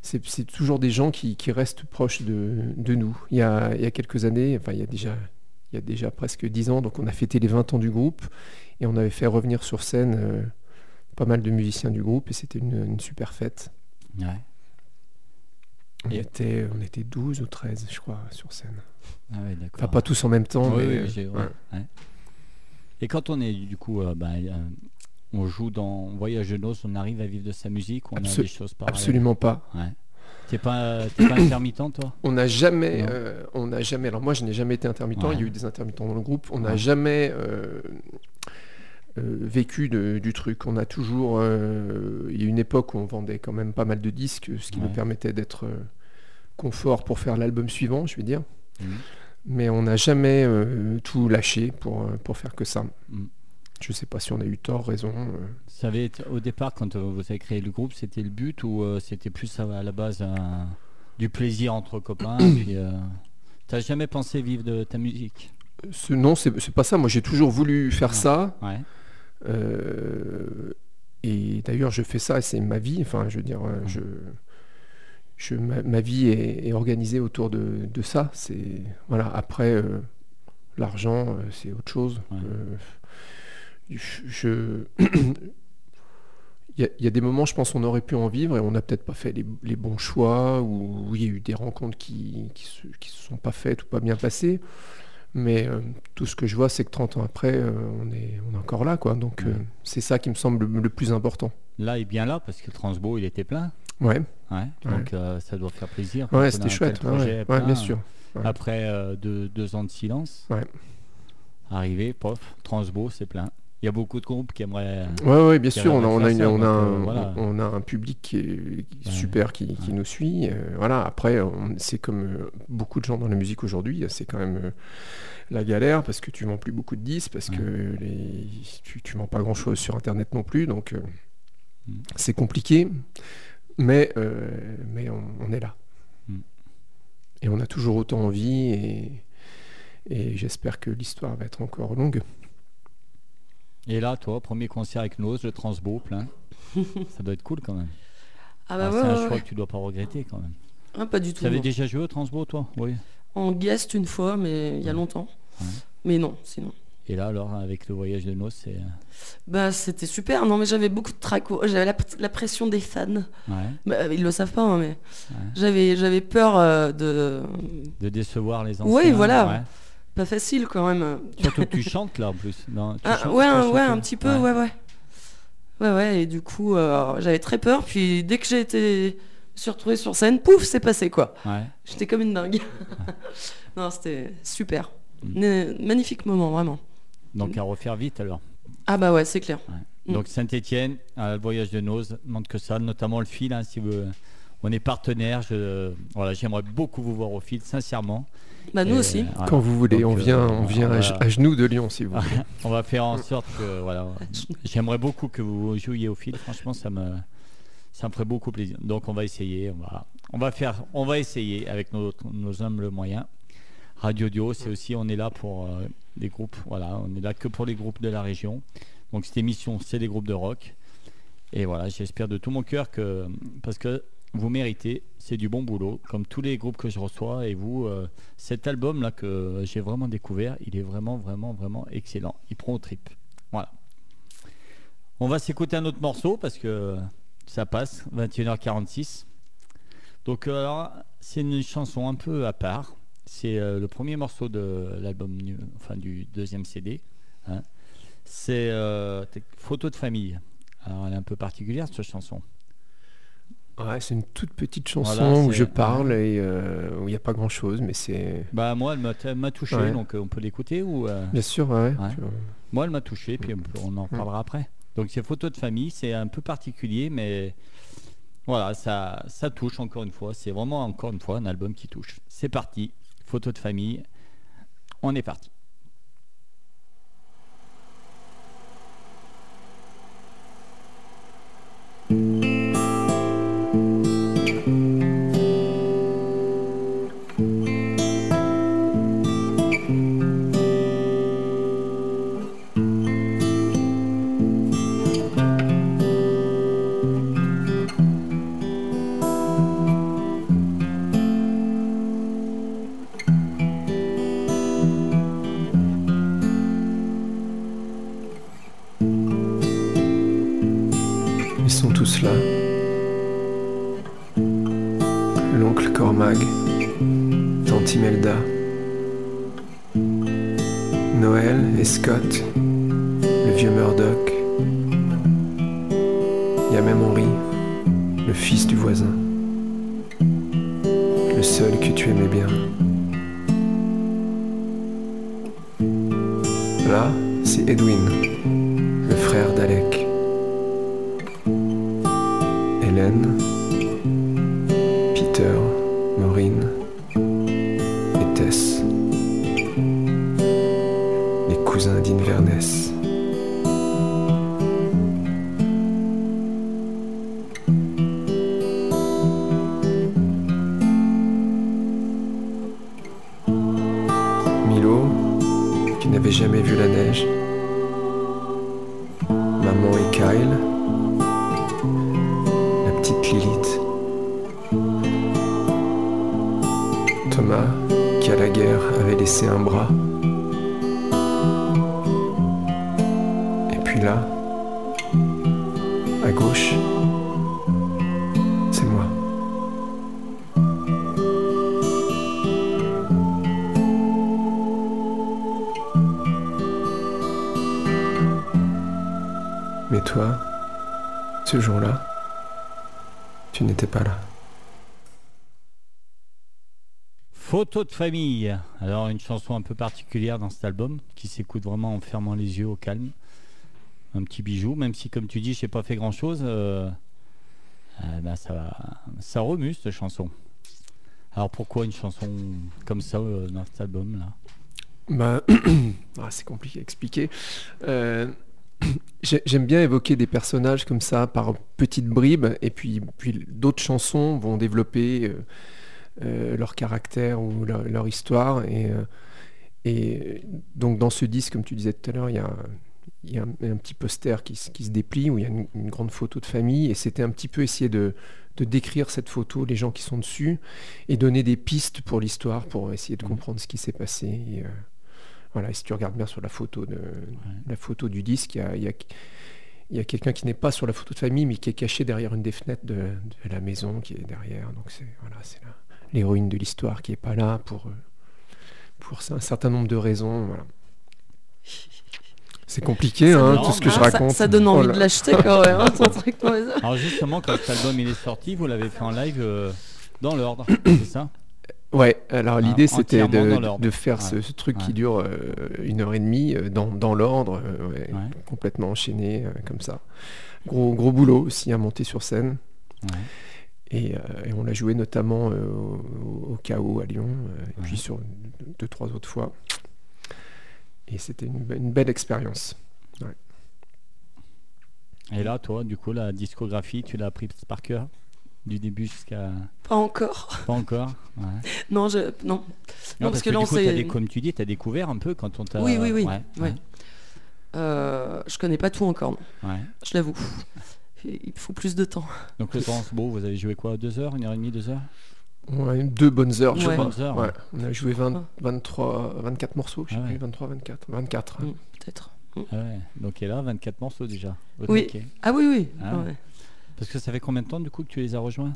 c'est toujours des gens qui, restent proches de, nous. Il y, a, il y, a, quelques années, enfin il y a déjà, il y a déjà presque dix ans, donc on a fêté les 20 ans du groupe et on avait fait revenir sur scène euh, pas mal de musiciens du groupe et c'était une, super fête. On, était, on était 12 ou 13, je crois, sur scène. Ah enfin, pas tous en même temps. mais, Et quand on est du coup, bah, on joue dans Voyage de on arrive à vivre de sa musique, on a des choses pareilles. Absolument pas. Ouais. T'es pas, pas intermittent toi On n'a jamais, euh, on n'a jamais. Alors moi, je n'ai jamais été intermittent. Il y a eu des intermittents dans le groupe. On n'a jamais euh, euh, vécu du truc. On a toujours. il y a une époque où on vendait quand même pas mal de disques, ce qui nous permettait d'être confort pour faire l'album suivant, je vais dire. Mmh. Mais on n'a jamais tout lâché pour pour faire que ça. Mmh. Je ne sais pas si on a eu tort, raison. Euh. Ça avait été, au départ, quand euh, vous avez créé le groupe, c'était le but ou euh, c'était plus à, la base du plaisir entre copains Tu n'as jamais pensé vivre de ta musique? Ce, Non, c'est pas ça. Moi, j'ai toujours voulu faire ça. et d'ailleurs, je fais ça et c'est ma vie. Enfin, je veux dire, je, je, ma, vie est, organisée autour de, ça. C'est voilà. Après, l'argent, c'est autre chose je, il y, a des moments, je pense, on aurait pu en vivre et on n'a peut-être pas fait les, bons choix, ou il y a eu des rencontres qui ne se, sont pas faites ou pas bien passées. Mais euh, tout ce que je vois, c'est que 30 ans après, euh, on, est, on est encore là. Quoi. Donc euh, c'est ça qui me semble le, plus important. Là et bien là, parce que Transbo, il était plein. Ouais. ouais donc ça doit faire plaisir. Ouais, c'était chouette. Bien sûr. Après deux, deux, ans de silence, arrivé, pof, Transbo, c'est plein il y a beaucoup de groupes qui aimeraient. Oui, ouais, bien sûr, on a, on, a on, a un, on a un public qui est super qui, qui nous suit. Euh, voilà, après, c'est comme euh, beaucoup de gens dans la musique aujourd'hui, c'est quand même euh, la galère parce que tu vends plus beaucoup de disques, parce que les, tu, tu vends pas grand chose sur Internet non plus, donc mm. c'est compliqué, mais, mais on, est là. Mm. Et on a toujours autant envie et, et j'espère que l'histoire va être encore longue. Et là, toi, premier concert avec Nose, le Transbo, plein. ça doit être cool quand même. Ah bah ah, c'est un choix que tu dois pas regretter quand même. Ah, pas du tout. Tu avais déjà joué au Transbo, toi? Oui. En guest une fois, mais il y a longtemps. Mais non, sinon. Et là, alors, avec le voyage de Nose, c'est. Euh, bah, c'était super. Non, mais j'avais beaucoup de traco. J'avais la, pression des fans. Ouais. Bah, ils le savent pas, hein, mais j'avais, j'avais peur euh, de. De décevoir les anciens. Oui, voilà pas facile quand même. Surtout que tu chantes là en plus. Non, ah, ouais, ouais, un petit peu, ouais, ouais. Ouais, ouais, et du coup, euh, j'avais très peur. Puis dès que j'ai été sur scène, pouf, c'est passé quoi. Ouais. J'étais comme une dingue. non, c'était super. Mm. Magnifique moment, vraiment. Donc à refaire vite alors. Ah bah ouais, c'est clair. Mm. Donc Saint-Etienne, le voyage de Nose, demande que ça, notamment le fil, hein, si vous, on est partenaire. Je, voilà, j'aimerais beaucoup vous voir au fil, sincèrement. Bah nous aussi. Quand vous voulez, on vient, on vient à, genoux de Lyon, si vous voulez. on va faire en sorte que, voilà, j'aimerais beaucoup que vous jouiez au fil. Franchement, ça me, ça me ferait beaucoup plaisir. Donc on va essayer, on va, on va faire, on va essayer avec nos, nos humbles moyens. Radio Dio, c'est aussi, on est là pour euh, des groupes, voilà, on est là que pour les groupes de la région. Donc cette émission, c'est les groupes de rock. Et voilà, j'espère de tout mon cœur que, parce que vous méritez, c'est du bon boulot, comme tous les groupes que je reçois. Et vous, euh, cet album-là que j'ai vraiment découvert, il est vraiment, vraiment, vraiment excellent. Il prend au trip. Voilà. On va s'écouter un autre morceau parce que ça passe, 21h46. Donc euh, c'est une chanson un peu à part. C'est euh, le premier morceau de l'album, enfin du deuxième CD. Hein. C'est euh, Photo de famille. Alors elle est un peu particulière cette chanson. Ouais, c'est une toute petite chanson où je parle et euh, où il n'y a pas grand chose, mais c'est. Bah moi, elle m'a touché, donc on peut l'écouter ou. Bien sûr, ouais. Moi, elle m'a touché, puis on, en parlera après. Donc c'est photo de famille, c'est un peu particulier, mais voilà, ça, ça touche encore une fois. C'est vraiment encore une fois un album qui touche. C'est parti photo de famille. On est parti. Photo de famille. Alors une chanson un peu particulière dans cet album qui s'écoute vraiment en fermant les yeux au calme. Un petit bijou, même si comme tu dis, j'ai pas fait grand chose. Euh, euh, ben, ça, remue cette chanson. Alors pourquoi une chanson comme ça euh, dans cet album là bah, ah, c'est compliqué à expliquer. J'aime bien évoquer des personnages comme ça par petites bribes, et puis d'autres chansons vont développer euh, leur caractère ou leur, histoire. Et, euh, et donc dans ce disque, comme tu disais tout à l'heure, il y a, il y a un, petit poster qui, qui, se déplie où il y a une, grande photo de famille. Et c'était un petit peu essayer de, de, décrire cette photo, les gens qui sont dessus, et donner des pistes pour l'histoire, pour essayer de mmh. comprendre ce qui s'est passé. Et, euh, voilà, et si tu regardes bien sur la photo, de, la photo du disque, il y a, il y a il y a quelqu'un qui n'est pas sur la photo de famille, mais qui est caché derrière une des fenêtres de, de la maison qui est derrière. Donc c'est voilà, c'est là l'héroïne de l'histoire qui est pas là pour, euh, pour un certain nombre de raisons. C'est compliqué, hein, tout ce que je raconte. Ça, donne envie de l'acheter quand même, hein, truc. Alors justement, quand cet album il est sorti, vous l'avez fait en live euh, dans l'ordre, c'est ça? Ouais, alors l'idée c'était de, faire ce, truc qui dure euh, une heure et demie euh, dans, l'ordre, euh, complètement enchaîné comme ça. Gros, gros boulot aussi à monter sur scène. Et, on l'a joué notamment au, Chaos à Lyon, et puis sur deux, trois autres fois. Et c'était une, une, belle expérience. Et là, toi, du coup, la discographie, tu l'as appris par cœur du début jusqu'à. Pas encore. Pas encore. non, je non. Non, parce, que, là, coup, comme tu dis, tu as découvert un peu quand on t'a. Oui, oui, oui. Ouais, euh, je connais pas tout encore. Je l'avoue. Il faut plus de temps. Donc le temps, bon, vous avez joué quoi? Deux heures, une heure et demie, deux heures? Ouais, deux bonnes heures. Deux bonnes heures. Ouais. On a joué 20, 23, 24 morceaux, je sais plus, 23, 24, 24. Peut-être. Ah ouais. Donc il est là, 24 morceaux déjà. Oui. Ah oui, oui. Ah parce que ça fait combien de temps du coup que tu les as rejoints?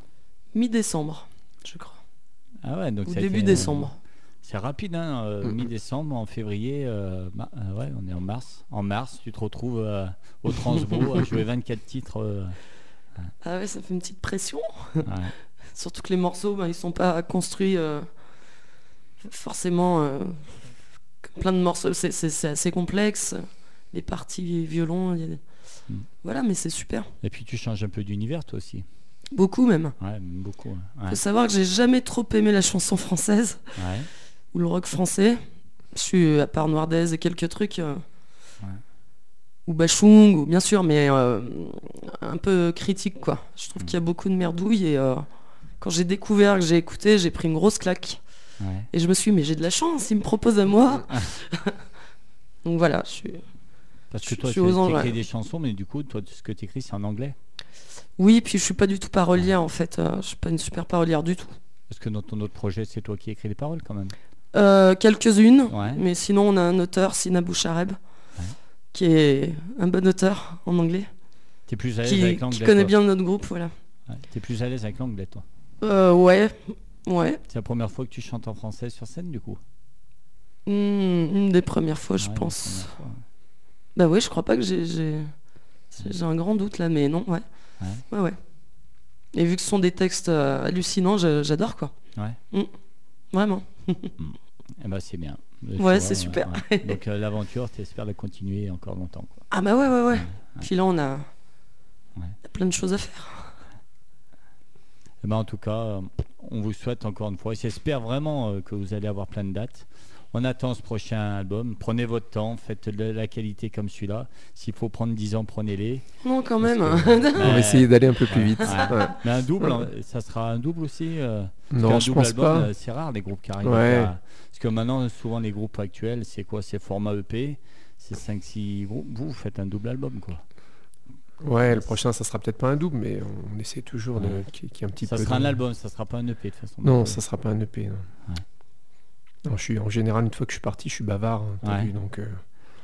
Mi-décembre, je crois. Ah ouais, donc Ou début décembre. C'est rapide, hein, euh, mi-décembre, en février, euh, euh, ouais, on est en mars. En mars, tu te retrouves au Transbo à jouer 24 titres. Ah ouais, ça fait une petite pression. Surtout que les morceaux, ben, ils sont pas construits forcément plein de morceaux. C'est assez complexe. Les parties violon, Mm. Voilà, mais c'est super. Et puis tu changes un peu d'univers toi aussi. Beaucoup même. Ouais, beaucoup. Il faut savoir que j'ai jamais trop aimé la chanson française ou le rock français. Je suis à part Noirdez et quelques trucs. Euh, ou Bachung, ou bien sûr, mais euh, un peu critique quoi. Je trouve mm. qu'il y a beaucoup de merdouilles et euh, quand j'ai découvert que j'ai écouté, j'ai pris une grosse claque. Et je me suis dit, mais j'ai de la chance, il me propose à moi. Donc voilà, je suis. Parce que toi, tu écris des chansons, mais du coup, toi, ce que tu écris, c'est en anglais. Oui, puis je suis pas du tout parolière en fait. Je suis pas une super parolière du tout. Parce que dans ton autre projet, c'est toi qui écris les paroles quand même. Euh, quelques-unes, mais sinon on a un auteur, Sina Bouchareb, qui est un bon auteur en anglais. es plus à l'aise avec l'anglais Qui connaît bien notre groupe, voilà. Tu es plus à l'aise avec l'anglais, toi euh, Ouais, ouais. C'est la première fois que tu chantes en français sur scène, du coup hmm, Une des premières fois, je pense. Bah oui, je crois pas que j'ai. J'ai un grand doute là, mais non, ouais. Ouais, ouais. Et vu que ce sont des textes euh, hallucinants, j'adore quoi. Ouais. Mm. Vraiment. Eh ben, c'est bien. ouais, c'est super. Donc euh, l'aventure, tu espères la continuer encore longtemps. Quoi. Ah bah ouais, ouais, ouais. Puis là, on a, plein de choses à faire. Eh ben, en tout cas, euh, on vous souhaite encore une fois, et j'espère vraiment que vous allez avoir plein de dates on attend ce prochain album. Prenez votre temps, faites de la qualité comme celui-là. S'il faut prendre 10 ans, prenez-les. Non, quand même. on va essayer d'aller un peu plus vite. Mais un double, ça sera un double aussi euh, Non, je pense pas. Euh, c'est rare les groupes qui arrivent. Parce que maintenant, souvent les groupes actuels, c'est quoi? C'est format EP, c'est 5-6 groupes. Vous, faites un double album, quoi. Ouais, le prochain, ça sera peut-être pas un double, mais on, essaie toujours de qui, un petit ça peu. Ça sera un album, ça sera pas un EP de toute façon. Non, ça sera pas un EP. Non je suis, en général, une fois que je suis parti, je suis bavard. Hein, donc, euh.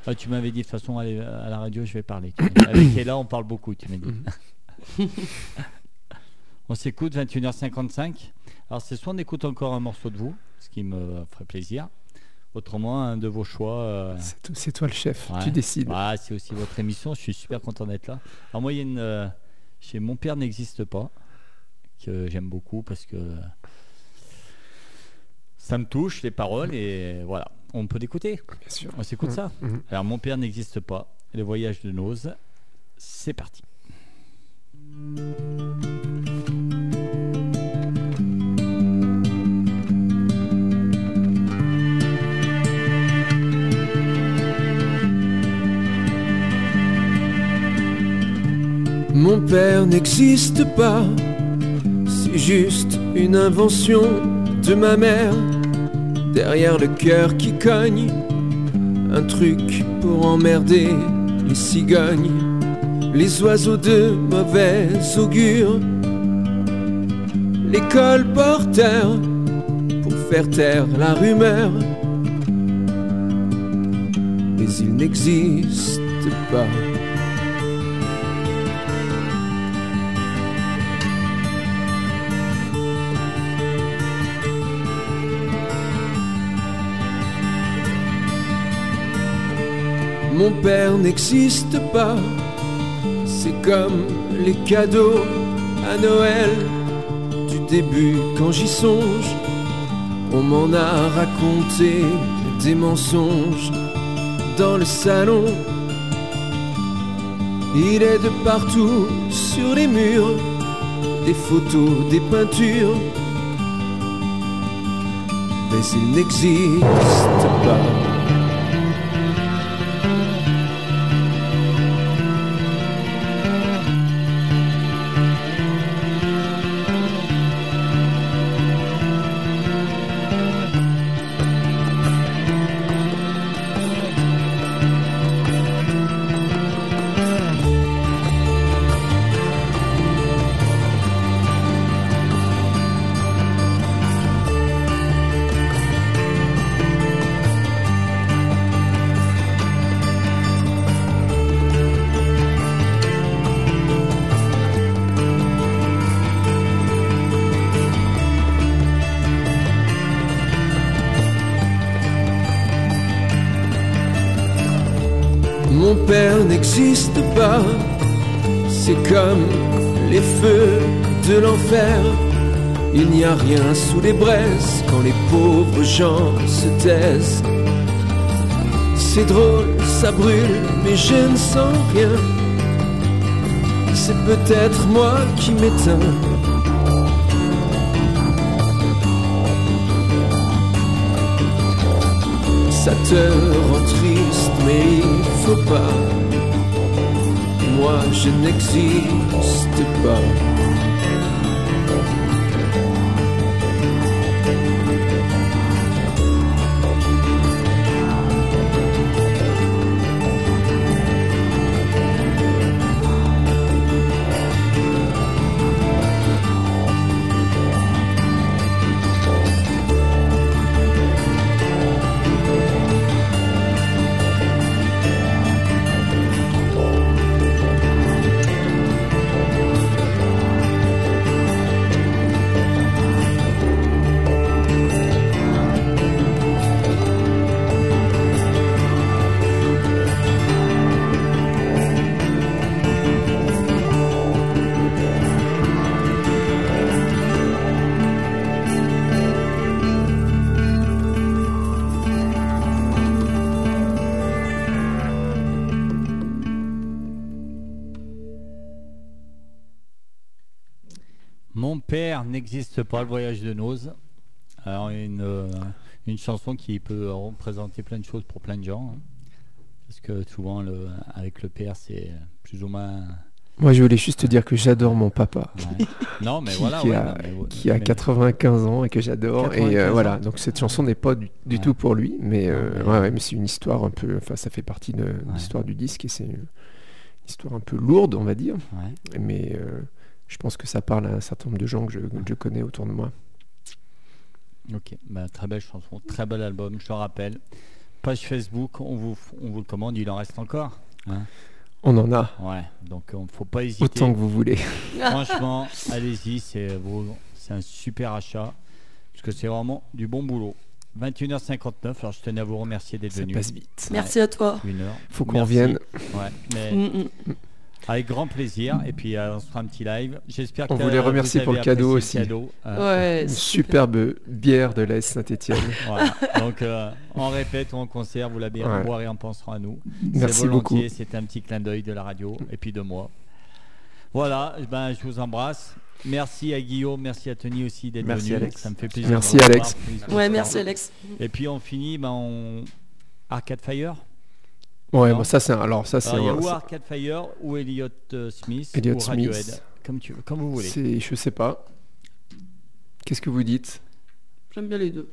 ah, tu m'avais dit de toute façon, à la radio, je vais parler. Avec Ella, on parle beaucoup, tu m'as dit. Mhm. on s'écoute 21h55. Alors, c'est soit on écoute encore un morceau de vous, ce qui me ferait plaisir. Autrement, un de vos choix. Euh, c'est toi le chef, tu décides. Ah, c'est aussi votre émission, je suis super content d'être là. En moyenne, euh, chez Mon Père n'existe pas, que j'aime beaucoup parce que ça me touche les paroles et voilà, on peut l'écouter. Bien sûr. On s'écoute mmh. ça. Mmh. Alors mon père n'existe pas. Le voyage de Nose, c'est parti. Mon père n'existe pas, c'est juste une invention de ma mère, derrière le cœur qui cogne, un truc pour emmerder les cigognes, les oiseaux de mauvais augure, l'école porteur pour faire taire la rumeur, mais il n'existe pas. Mon père n'existe pas. C'est comme les cadeaux à Noël du début quand j'y songe. On m'en a raconté des mensonges dans le salon. Il est de partout sur les murs, des photos, des peintures. Mais il n'existe pas. Sous les braises quand les pauvres gens se taisent. C'est drôle, ça brûle, mais je ne sens rien. C'est peut-être moi qui m'éteins. Ça te rend triste, mais il faut pas moi je n'existe pas. N'existe pas, le voyage de Nose. Alors, une, euh, une chanson qui peut représenter plein de choses pour plein de gens. Hein. Parce que souvent, le, avec le père, c'est plus ou moins. Moi, je voulais juste te dire que j'adore mon papa. Non, mais voilà. Qui, a, qui a 95 ans et que j'adore. Et euh, voilà, donc cette chanson n'est pas du, tout pour lui. Mais, euh, ouais, mais c'est une histoire un peu. Enfin, ça fait partie de, l'histoire du disque et c'est une histoire un peu lourde, on va dire. Mais je pense que ça parle à un certain nombre de gens que je, connais autour de moi. Ok, bah, très belle chanson, très bel album, je le rappelle. Page Facebook, on vous, on vous le commande, il en reste encore. Hein? On en a. Ouais, donc il ne faut pas hésiter. Autant que vous voulez. Franchement, allez-y, c'est un super achat, parce que c'est vraiment du bon boulot. 21h59, alors je tenais à vous remercier d'être venu. Ça passe vite. Merci à toi. Une heure. Faut qu'on vienne. Ouais, mais... Mm, mm. Avec grand plaisir. Et puis, euh, on se fera un petit live. J'espère que On voulait remercier pour le cadeau aussi. Euh, une superbe bière de l'Est Saint-Etienne. Donc, euh, on répète ou en concert, vous la boirez en pensant à nous. Merci beaucoup. C'est un petit clin d'œil de la radio et puis de moi. Voilà, ben, je vous embrasse. Merci à Guillaume, merci à Tony aussi d'être venu. Merci Alex. Ça me fait plaisir. Merci Alex. Ouais, merci Alex. Et puis on finit ben, on... Arcade Fire? Ouais, bon, ça c'est alors ça c'est. Il y a ou Arcade Fire ou Elliot euh, Smith Elliot ou Radiohead, Smith. comme tu comme vous voulez. Je sais pas. Qu'est-ce que vous dites? J'aime bien les deux.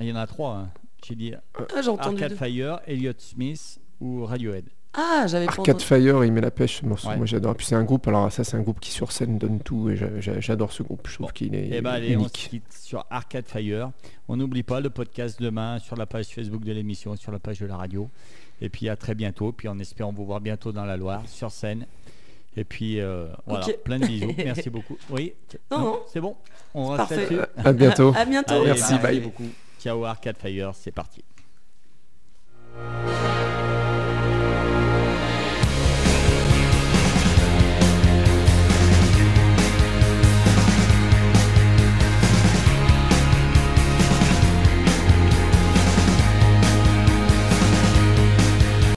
Il y en a trois. Hein. J'ai dit ah, Arcade Fire, Elliot Smith ou Radiohead. Ah, j'avais Arcade Fire, il met la pêche ce morceau. Moi j'adore. Puis c'est un groupe, alors ça c'est un groupe qui sur scène donne tout et j'adore ce groupe. Je trouve qu'il est. Eh ben, allez, on se quitte sur Arcade Fire. On n'oublie pas le podcast demain sur la page Facebook de l'émission, sur la page de la radio. Et puis à très bientôt. Puis en espérant vous voir bientôt dans la Loire, sur scène. Et puis euh, voilà, plein de bisous. Merci beaucoup. Oui, non, non. c'est bon. On reste là-dessus. À bientôt. à bientôt. merci, bye. beaucoup. Ciao Arcade Fire, c'est parti.